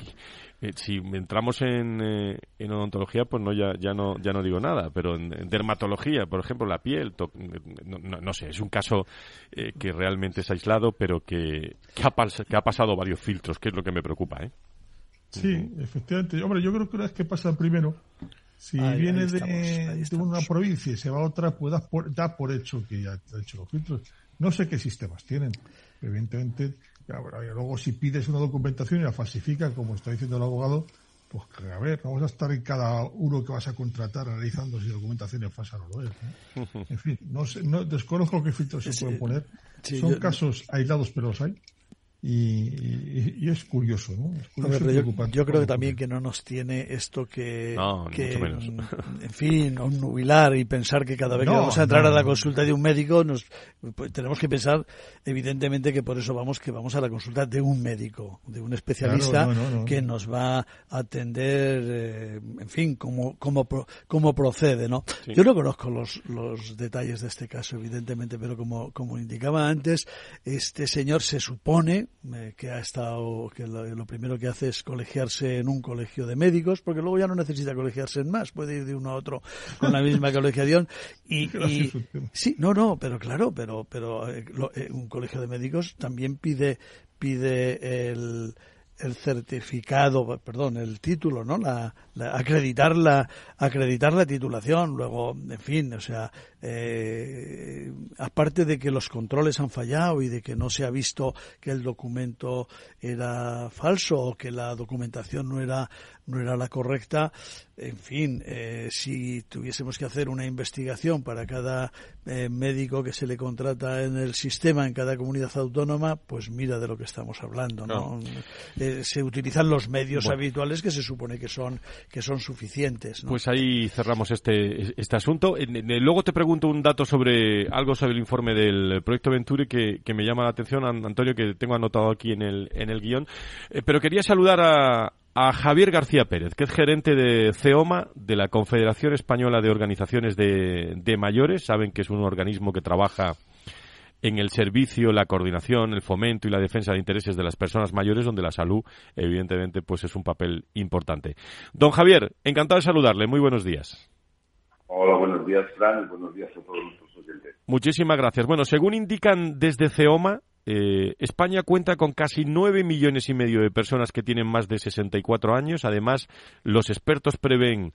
S2: eh, si entramos en, eh, en, odontología, pues no ya, ya no ya no digo nada, pero en, dermatología, por ejemplo, la piel, no, sé, es un caso eh, que realmente es aislado, pero que, que, ha que ha pasado varios filtros, que es lo que me preocupa, ¿eh?
S8: Sí, efectivamente. Hombre, yo creo que una vez que pasa primero, si viene de, una provincia y se va a otra, pues da por, da por hecho que ya ha hecho los filtros. No sé qué sistemas tienen. Evidentemente, luego si pides una documentación y la falsifica, como está diciendo el abogado, pues a ver, vamos a estar en cada uno que vas a contratar analizando si la documentación es falsa o no lo es. En fin, no, sé, no desconozco qué filtros se pueden poner. Son casos aislados, pero los hay. Y, es curioso, ¿no?
S3: yo, creo que también que no nos tiene esto que, en fin, un nubilar y pensar que cada vez que vamos a entrar a la consulta de un médico, nos pues, tenemos que pensar, evidentemente, que por eso vamos que vamos a la consulta de un médico, de un especialista que nos va a atender, eh, en fin, cómo, cómo, cómo procede, ¿no? Yo no conozco los, los detalles de este caso, evidentemente, pero como, como indicaba antes, este señor se supone eh, que ha estado, que lo, primero que hace es colegiarse en un colegio de médicos, porque luego ya no necesita colegiarse en más, puede ir de uno a otro con la misma colegiación. Y, sí, no, no, pero claro, pero, pero eh, eh, un colegio de médicos también pide, pide el el certificado, perdón, el título, ¿no? La, acreditar la acreditar la titulación, luego, en fin, o sea, eh, aparte de que los controles han fallado y de que no se ha visto que el documento era falso o que la documentación no era no era la correcta. En fin, eh, si tuviésemos que hacer una investigación para cada eh, médico que se le contrata en el sistema en cada comunidad autónoma, pues mira de lo que estamos hablando, ¿no? Eh, se utilizan los medios habituales que se supone que son que son suficientes.
S2: Pues ahí cerramos este este asunto. Luego te pregunto un dato sobre algo sobre el informe del proyecto Venturi que, que me llama la atención, Antonio, que tengo anotado aquí en el en el guion. pero quería saludar a, a Javier García Pérez, que es gerente de CEOMA, de la Confederación Española de Organizaciones de, de, Mayores. Saben que es un organismo que trabaja en el servicio, la coordinación, el fomento y la defensa de intereses de las personas mayores, donde la salud, evidentemente, pues es un papel importante. Don Javier, encantado de saludarle. Muy buenos días.
S9: Hola, buenos días, Fran, y buenos días a todos nuestros oyentes.
S2: Muchísimas gracias. Bueno, según indican desde CEOMA, eh, España cuenta con casi nueve millones y medio de personas que tienen más de 64 años. Además, los expertos prevén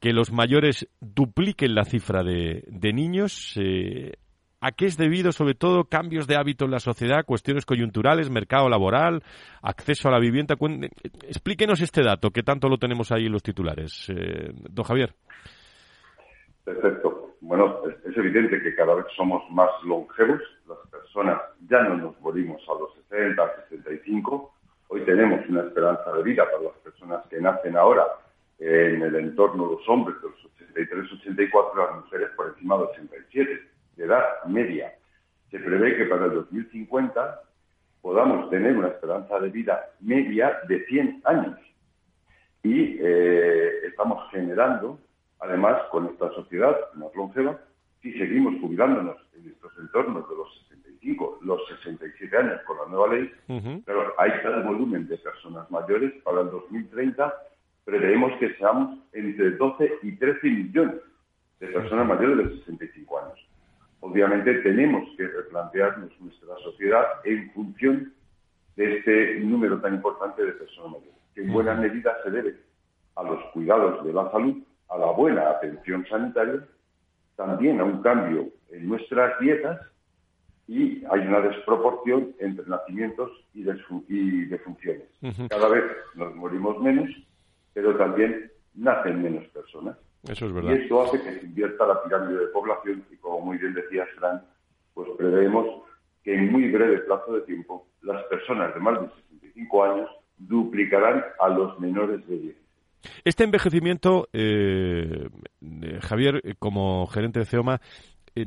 S2: que los mayores dupliquen la cifra de, niños. Eh, ¿A qué es debido, sobre todo, cambios de hábito en la sociedad, cuestiones coyunturales, mercado laboral, acceso a la vivienda? Explíquenos este dato, que tanto lo tenemos ahí en los titulares. Eh, don Javier.
S9: Perfecto. Bueno, es, evidente que cada vez somos más longevos. Las personas ya no nos morimos a los 60, 65. Hoy tenemos una esperanza de vida para las personas que nacen ahora en el entorno de los hombres de los 83, 84, las mujeres por encima de 87, de edad media. Se prevé que para el 2050 podamos tener una esperanza de vida media de 100 años. Y eh, estamos generando Además, con esta sociedad más longeva, si seguimos jubilándonos en estos entornos de los 65, los 67 años con la nueva ley, pero hay tal volumen de personas mayores. Para el 2030, preveemos que seamos entre 12 y 13 millones de personas mayores de 65 años. Obviamente tenemos que replantearnos nuestra sociedad en función de este número tan importante de personas mayores, que en buena medida se debe a los cuidados de la salud a la buena atención sanitaria, también a un cambio en nuestras dietas y hay una desproporción entre nacimientos y, defunciones. Cada vez nos morimos menos, pero también nacen menos personas.
S2: Eso es verdad.
S9: Y esto hace que se invierta la pirámide de población y, como muy bien decía Fran, pues preveemos que en muy breve plazo de tiempo las personas de más de 65 años duplicarán a los menores de 10.
S2: Este envejecimiento, eh, Javier, eh, como gerente de CEOMA, eh,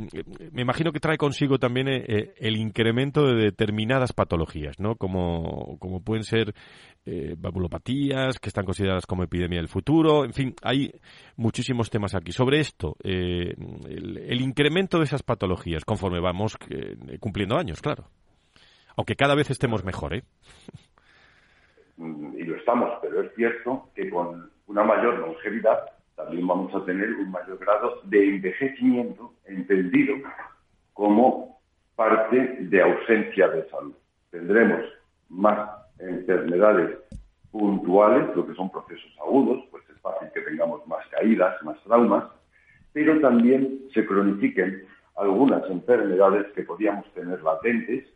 S2: me imagino que trae consigo también el incremento de determinadas patologías, ¿no? Como, como pueden ser eh, vabulopatías, que están consideradas como epidemia del futuro. En fin, hay muchísimos temas aquí. Sobre esto, el, incremento de esas patologías conforme vamos cumpliendo años, claro. Aunque cada vez estemos mejor, ¿eh?
S9: Mm, y lo estamos, pero es cierto que con una mayor longevidad también vamos a tener un mayor grado de envejecimiento entendido como parte de ausencia de salud. Tendremos más enfermedades puntuales, lo que son procesos agudos, pues es fácil que tengamos más caídas, más traumas, pero también se cronifiquen algunas enfermedades que podíamos tener latentes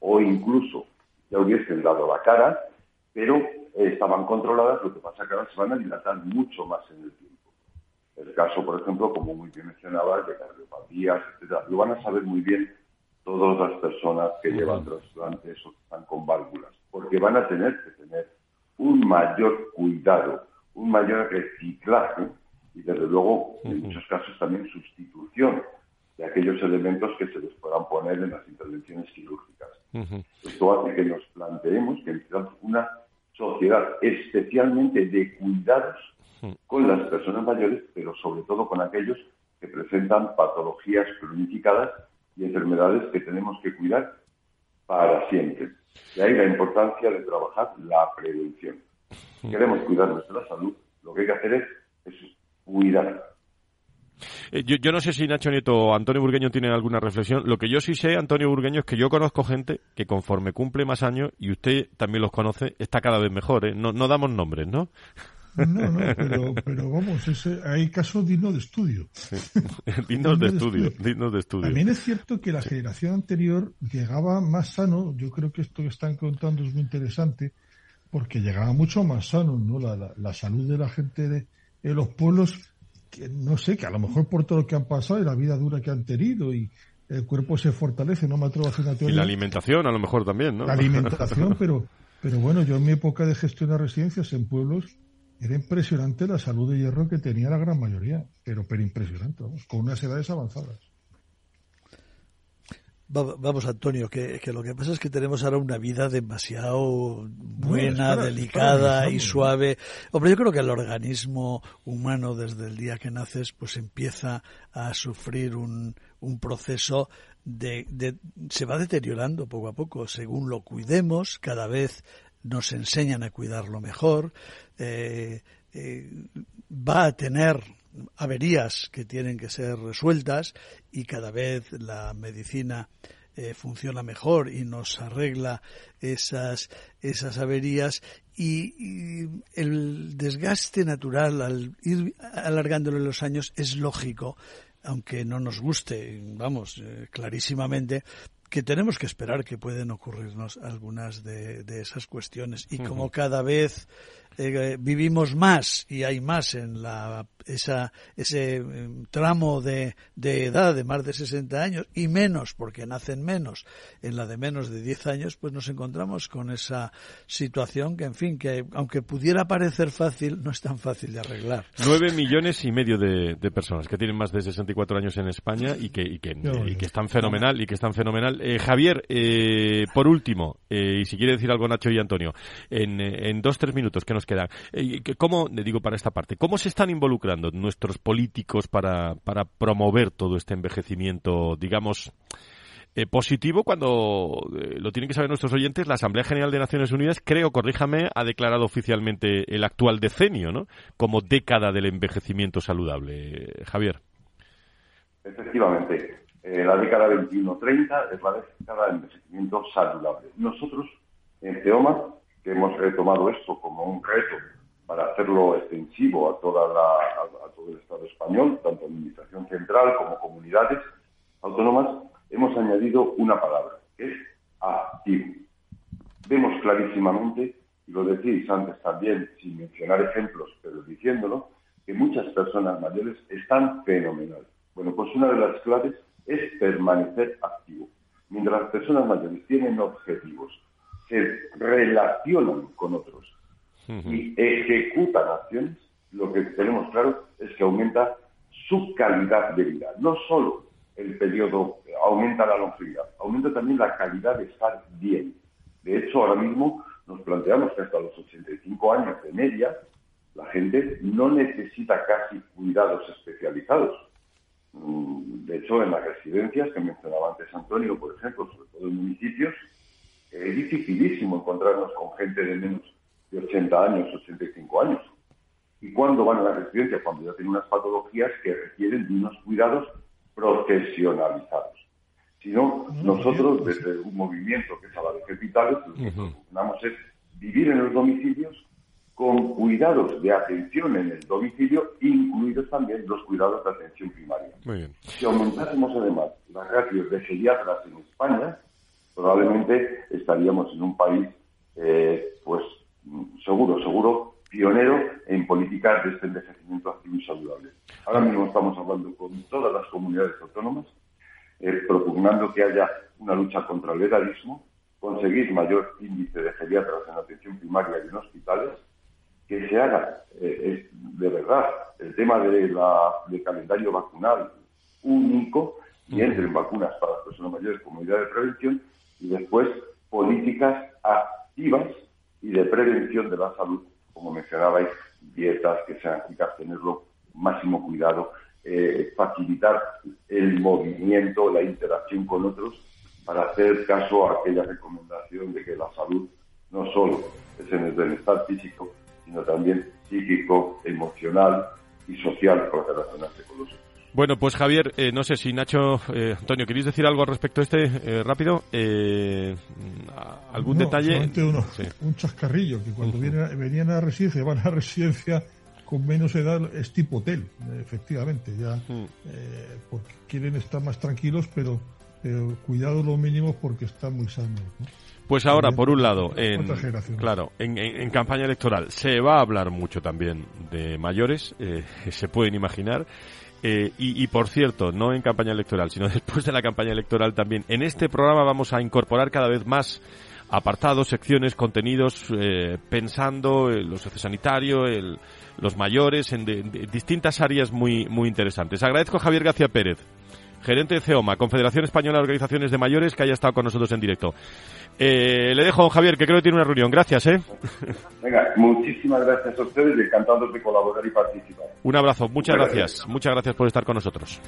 S9: o incluso ya hubiesen dado la cara pero estaban controladas, lo que pasa que ahora se van a dilatar mucho más en el tiempo. El caso, por ejemplo, como muy bien mencionabas, de cardiopatías, etcétera, lo van a saber muy bien todas las personas que llevan trasplantes o que están con válvulas, porque van a tener que tener un mayor cuidado, un mayor reciclaje y, desde luego, en muchos casos también sustitución de aquellos elementos que se les puedan poner en las intervenciones quirúrgicas. Esto hace que nos planteemos que necesitamos una sociedad especialmente de cuidados con las personas mayores, pero sobre todo con aquellos que presentan patologías cronificadas y enfermedades que tenemos que cuidar para siempre. Y ahí la importancia de trabajar la prevención. Si queremos cuidar nuestra salud, lo que hay que hacer es, es cuidar
S2: eh, yo, no sé si Nacho Nieto o Antonio Burgueño tienen alguna reflexión. Lo que yo sí sé, Antonio Burgueño, es que yo conozco gente que conforme cumple más años, y usted también los conoce, está cada vez mejor. ¿eh? No, damos nombres, ¿no?
S8: No, no, pero, vamos, hay casos dignos de estudio.
S2: dignos de, estudio, dignos de estudio.
S8: También es cierto que la generación anterior llegaba más sano, yo creo que esto que están contando es muy interesante, porque llegaba mucho más sano, ¿no? La, la, salud de la gente de, los pueblos, que no sé, que a lo mejor por todo lo que han pasado y la vida dura que han tenido y el cuerpo se fortalece, no me atrevo a hacer una teoría.
S2: Y la alimentación a lo mejor también, ¿no?
S8: La alimentación, pero, pero bueno, yo en mi época de gestión de residencias en pueblos, era impresionante la salud de hierro que tenía la gran mayoría, pero, pero impresionante, vamos, con unas edades avanzadas.
S3: Vamos, Antonio, que, lo que pasa es que tenemos ahora una vida demasiado buena, delicada y suave. Hombre, yo creo que el organismo humano desde el día que naces pues empieza a sufrir un, un proceso de, de, se va deteriorando poco a poco. Según lo cuidemos cada vez nos enseñan a cuidarlo mejor. Eh, eh, va a tener averías que tienen que ser resueltas y cada vez la medicina eh, funciona mejor y nos arregla esas, esas averías y, el desgaste natural al ir alargándolo en los años es lógico, aunque no nos guste, vamos, eh, clarísimamente, que tenemos que esperar que pueden ocurrirnos algunas de, esas cuestiones. Y como cada vez eh, vivimos más y hay más en la esa, ese em, tramo de, de, edad de más de 60 años y menos, porque nacen menos, en la de menos de 10 años, pues nos encontramos con esa situación que, en fin, que aunque pudiera parecer fácil, no es tan fácil de arreglar.
S2: 9 millones y medio de, personas que tienen más de 64 años en España y que, y que, y que están fenomenal y que están fenomenal. Eh, Javier, eh, por último, eh, y si quiere decir algo Nacho y Antonio, en, en dos, tres minutos que nos quedan, ¿cómo, digo para esta parte, cómo se están involucrando nuestros políticos para, para promover todo este envejecimiento, digamos, eh, positivo cuando, eh, lo tienen que saber nuestros oyentes, la Asamblea General de Naciones Unidas, creo, corríjame, ha declarado oficialmente el actual decenio, ¿no? Como década del envejecimiento saludable. Javier.
S9: Efectivamente, eh, la década 21-30 es la década del envejecimiento saludable. Nosotros, en Teoma, que hemos tomado esto como un reto para hacerlo extensivo a, toda a, todo el Estado español, tanto Administración Central como comunidades autónomas, hemos añadido una palabra, que es activo. Vemos clarísimamente, y lo decís antes también, sin mencionar ejemplos, pero diciéndolo, que muchas personas mayores están fenomenal. Bueno, pues una de las claves es permanecer activo. Mientras las personas mayores tienen objetivos, se relacionan con otros, y ejecutan acciones, lo que tenemos claro es que aumenta su calidad de vida. No solo el periodo aumenta la longevidad, aumenta también la calidad de estar bien. De hecho, ahora mismo nos planteamos que hasta los 85 años de media, la gente no necesita casi cuidados especializados. Mm, de hecho, en las residencias que mencionaba antes Antonio, por ejemplo, sobre todo en municipios, es dificilísimo encontrarnos con gente de menos de 80 años, 85 años. ¿Y cuándo van a la residencia? Cuando ya tienen unas patologías que requieren de unos cuidados profesionalizados. Si no, nosotros, desde un movimiento que es a la vez Vitales, lo que uh es vivir en los domicilios con cuidados de atención en el domicilio, incluidos también los cuidados de atención primaria. Si aumentásemos además las ratios de geriatras en España, probablemente estaríamos en un país eh, pues seguro, seguro, pionero en políticas de este envejecimiento activo y saludable. Ahora mismo estamos hablando con todas las comunidades autónomas, eh, propugnando que haya una lucha contra el edadismo, conseguir mayor índice de geriatras en atención primaria y en hospitales, que se haga eh, de verdad el tema de la, del calendario vacunal único y entren vacunas para las personas mayores como medida de prevención y después políticas activas y de prevención de la salud, como mencionabais, dietas que sean eficaces, tenerlo máximo cuidado, eh, facilitar el movimiento, la interacción con otros, para hacer caso a aquella recomendación de que la salud no solo es en el bienestar físico, sino también psíquico, emocional y social para relacionarse con los otros.
S2: Bueno, pues Javier, eh, no sé si Nacho, eh, Antonio, ¿queréis decir algo al respecto a este eh, rápido? ¿Algún detalle?
S8: Un chascarrillo, que cuando venían a la residencia, van a la residencia con menos edad, es tipo hotel, efectivamente, ya, porque quieren estar más tranquilos, pero pero cuidado lo mínimo porque están muy sanos.
S2: Pues ahora, por un lado, en, claro, en, campaña electoral se va a hablar mucho también de mayores, eh, se pueden imaginar. Eh, y, por cierto, no en campaña electoral, sino después de la campaña electoral también. En este programa vamos a incorporar cada vez más apartados, secciones, contenidos, eh, pensando en lo sociosanitario, el, los mayores, en, distintas áreas muy, muy interesantes. Agradezco a Javier García Pérez, gerente de CEOMA, Confederación Española de Organizaciones de Mayores, que haya estado con nosotros en directo. Eh, le dejo a Javier, que creo que tiene una reunión. Gracias, ¿eh?
S9: Venga, muchísimas gracias a ustedes y encantados de colaborar y participar.
S2: Un abrazo, muchas gracias. Muchas gracias por estar con nosotros.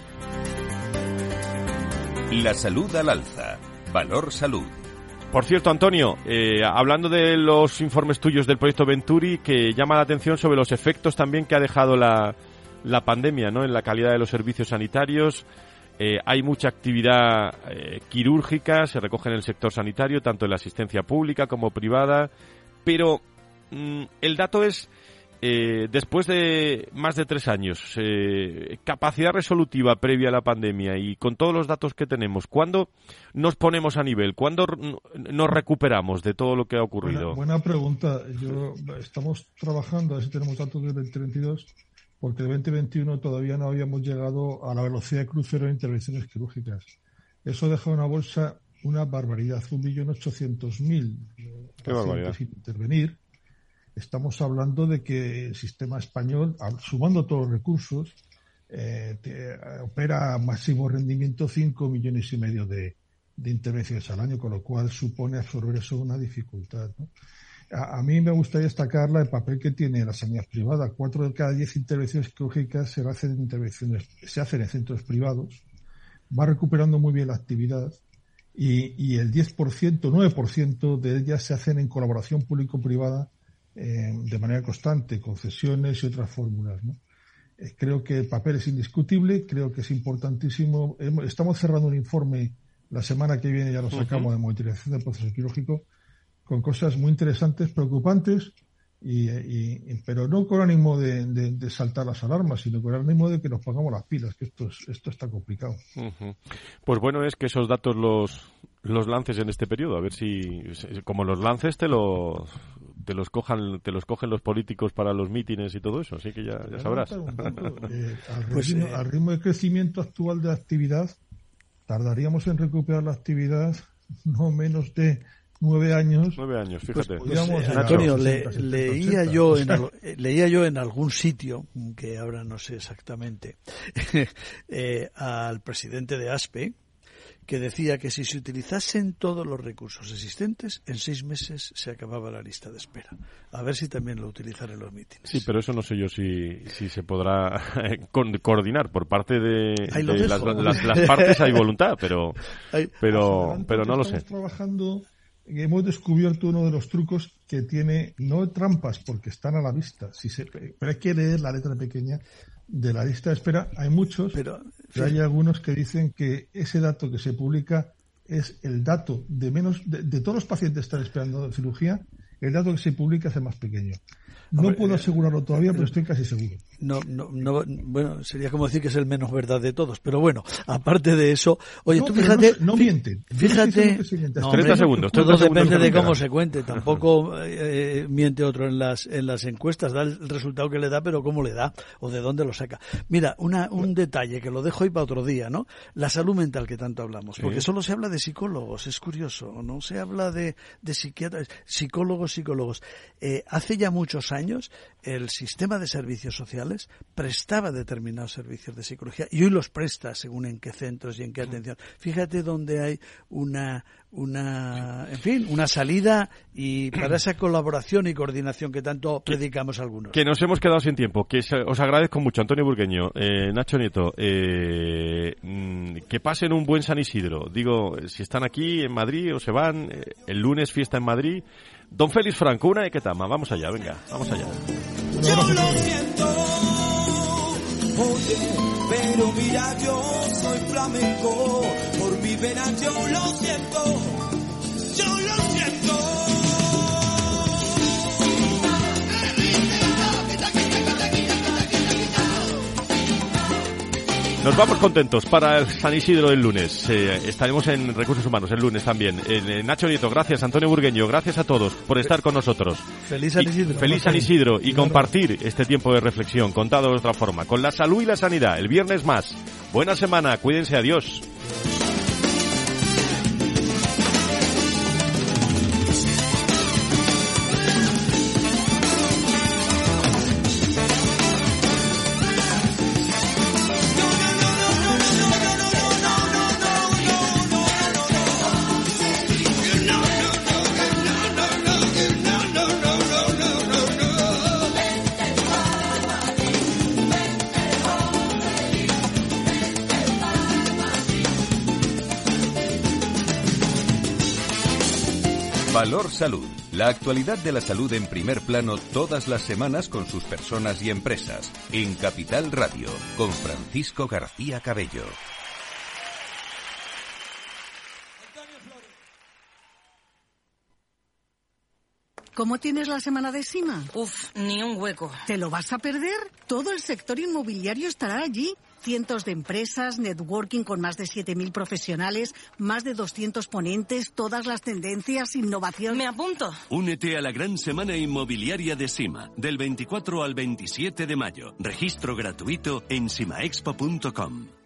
S1: La salud al alza. Valor salud.
S2: Por cierto, Antonio, eh, hablando de los informes tuyos del proyecto Venturi, que llama la atención sobre los efectos también que ha dejado la, la pandemia ¿no? en la calidad de los servicios sanitarios, eh, hay mucha actividad eh, quirúrgica, se recoge en el sector sanitario, tanto en la asistencia pública como privada, pero mm, el dato es, eh, después de más de tres años, capacidad resolutiva previa a la pandemia y con todos los datos que tenemos, ¿cuándo nos ponemos a nivel? ¿Cuándo nos recuperamos de todo lo que ha ocurrido?
S8: Buena, pregunta. Yo, estamos trabajando, a ver si tenemos datos del 2022 porque el 2021 todavía no habíamos llegado a la velocidad de crucero de intervenciones quirúrgicas. Eso deja una bolsa una barbaridad, 1.800.000 pacientes sin intervenir. Estamos hablando de que el sistema español, sumando todos los recursos, eh, opera a máximo rendimiento 5 millones y medio de, de, intervenciones al año, con lo cual supone absorber eso una dificultad. ¿no? A, mí me gustaría destacar el papel que tiene la sanidad privada. Cuatro de cada diez intervenciones quirúrgicas se hacen en intervenciones, se hacen en centros privados. Va recuperando muy bien la actividad y, y el 10%, 9% de ellas se hacen en colaboración público-privada eh, de manera constante, concesiones y otras fórmulas. Eh, creo que el papel es indiscutible, creo que es importantísimo. Estamos cerrando un informe la semana que viene, ya lo sacamos, de monitorización del proceso quirúrgico con cosas muy interesantes, preocupantes, y, pero no con ánimo de, saltar las alarmas, sino con ánimo de que nos pongamos las pilas, que esto, esto está complicado.
S2: Pues bueno es que esos datos los, los lances en este periodo, a ver si, como los lances, te los, te los cojan te los cogen los políticos para los mítines y todo eso, así que ya, sabrás.
S8: Eh, pues, eh, al, ritmo, de crecimiento actual de actividad, tardaríamos en recuperar la actividad no menos de nueve años.
S2: Nueve años, pues fíjate.
S3: Pues, Antonio, leía, yo en, eh, leía yo en algún sitio, que ahora no sé exactamente, eh, al presidente de ASPE, que decía que si se utilizasen todos los recursos existentes, en seis meses se acababa la lista de espera. A ver si también lo utilizan en los mítines.
S2: Sí, pero eso no sé yo si, si se podrá coordinar por parte de, las, partes. Hay voluntad, pero, pero, pero no lo sé.
S8: trabajando hemos descubierto uno de los trucos que tiene, no trampas porque están a la vista, si se, pero hay que leer la letra pequeña de la lista de espera. Hay muchos, pero, hay algunos que dicen que ese dato que se publica es el dato de menos, de, de todos los pacientes que están esperando cirugía, el dato que se publica es el más pequeño. No puedo eh, asegurarlo todavía, pero estoy casi seguro.
S3: No, no, no, bueno, sería como decir que es el menos verdad de todos, pero bueno, aparte de eso, oye, tú fíjate,
S8: no, mienten.
S3: Fíjate,
S2: 30 segundos,
S3: todo depende de cómo se cuente, tampoco eh, eh, miente otro en las en las encuestas, da el resultado que le da, pero cómo le da o de dónde lo saca. Mira, una, un detalle que lo dejo ahí para otro día, ¿no? La salud mental que tanto hablamos, porque solo se habla de psicólogos, es curioso, no se habla de, de psiquiatras, psicólogos, psicólogos. hace ya muchos años el sistema de servicios sociales prestaba determinados servicios de psicología y hoy los presta según en qué centros y en qué atención. Fíjate donde hay una, una, en fin, una salida y para esa colaboración y coordinación que tanto predicamos algunos.
S2: Que nos hemos quedado sin tiempo, que os agradezco mucho, Antonio Burgueño, eh, Nacho Nieto, eh, mm, que pasen un buen San Isidro. Digo, si están aquí en Madrid o se van, eh, el lunes fiesta en Madrid, Don Félix Franco, una de Ketama. Vamos allá, venga, vamos allá.
S10: Yo lo siento, oye, pero mira, yo soy flamenco. Por mi vena yo lo siento, yo lo
S2: Nos vamos contentos para el San Isidro del lunes. Eh, estaremos en Recursos Humanos el lunes también. Eh, Nacho Nieto, gracias. Antonio Burgueño, gracias a todos por estar con nosotros.
S3: Feliz San Isidro.
S2: feliz San Isidro y compartir este tiempo de reflexión contado de otra forma, con la salud y la sanidad. El viernes más. Buena semana, cuídense, adiós.
S1: La actualidad de la salud en primer plano todas las semanas con sus personas y empresas. En Capital Radio, con Francisco García Cabello.
S11: ¿Cómo tienes la semana de Sima?
S12: Uf, ni un hueco.
S11: ¿Te lo vas a perder? Todo el sector inmobiliario estará allí. Cientos de empresas, networking con más de 7.000 profesionales, más de 200 ponentes, todas las tendencias, innovación.
S12: Me apunto.
S13: Únete a la gran semana inmobiliaria de Sima, del 24 al 27 de mayo. Registro gratuito en simaexpo.com.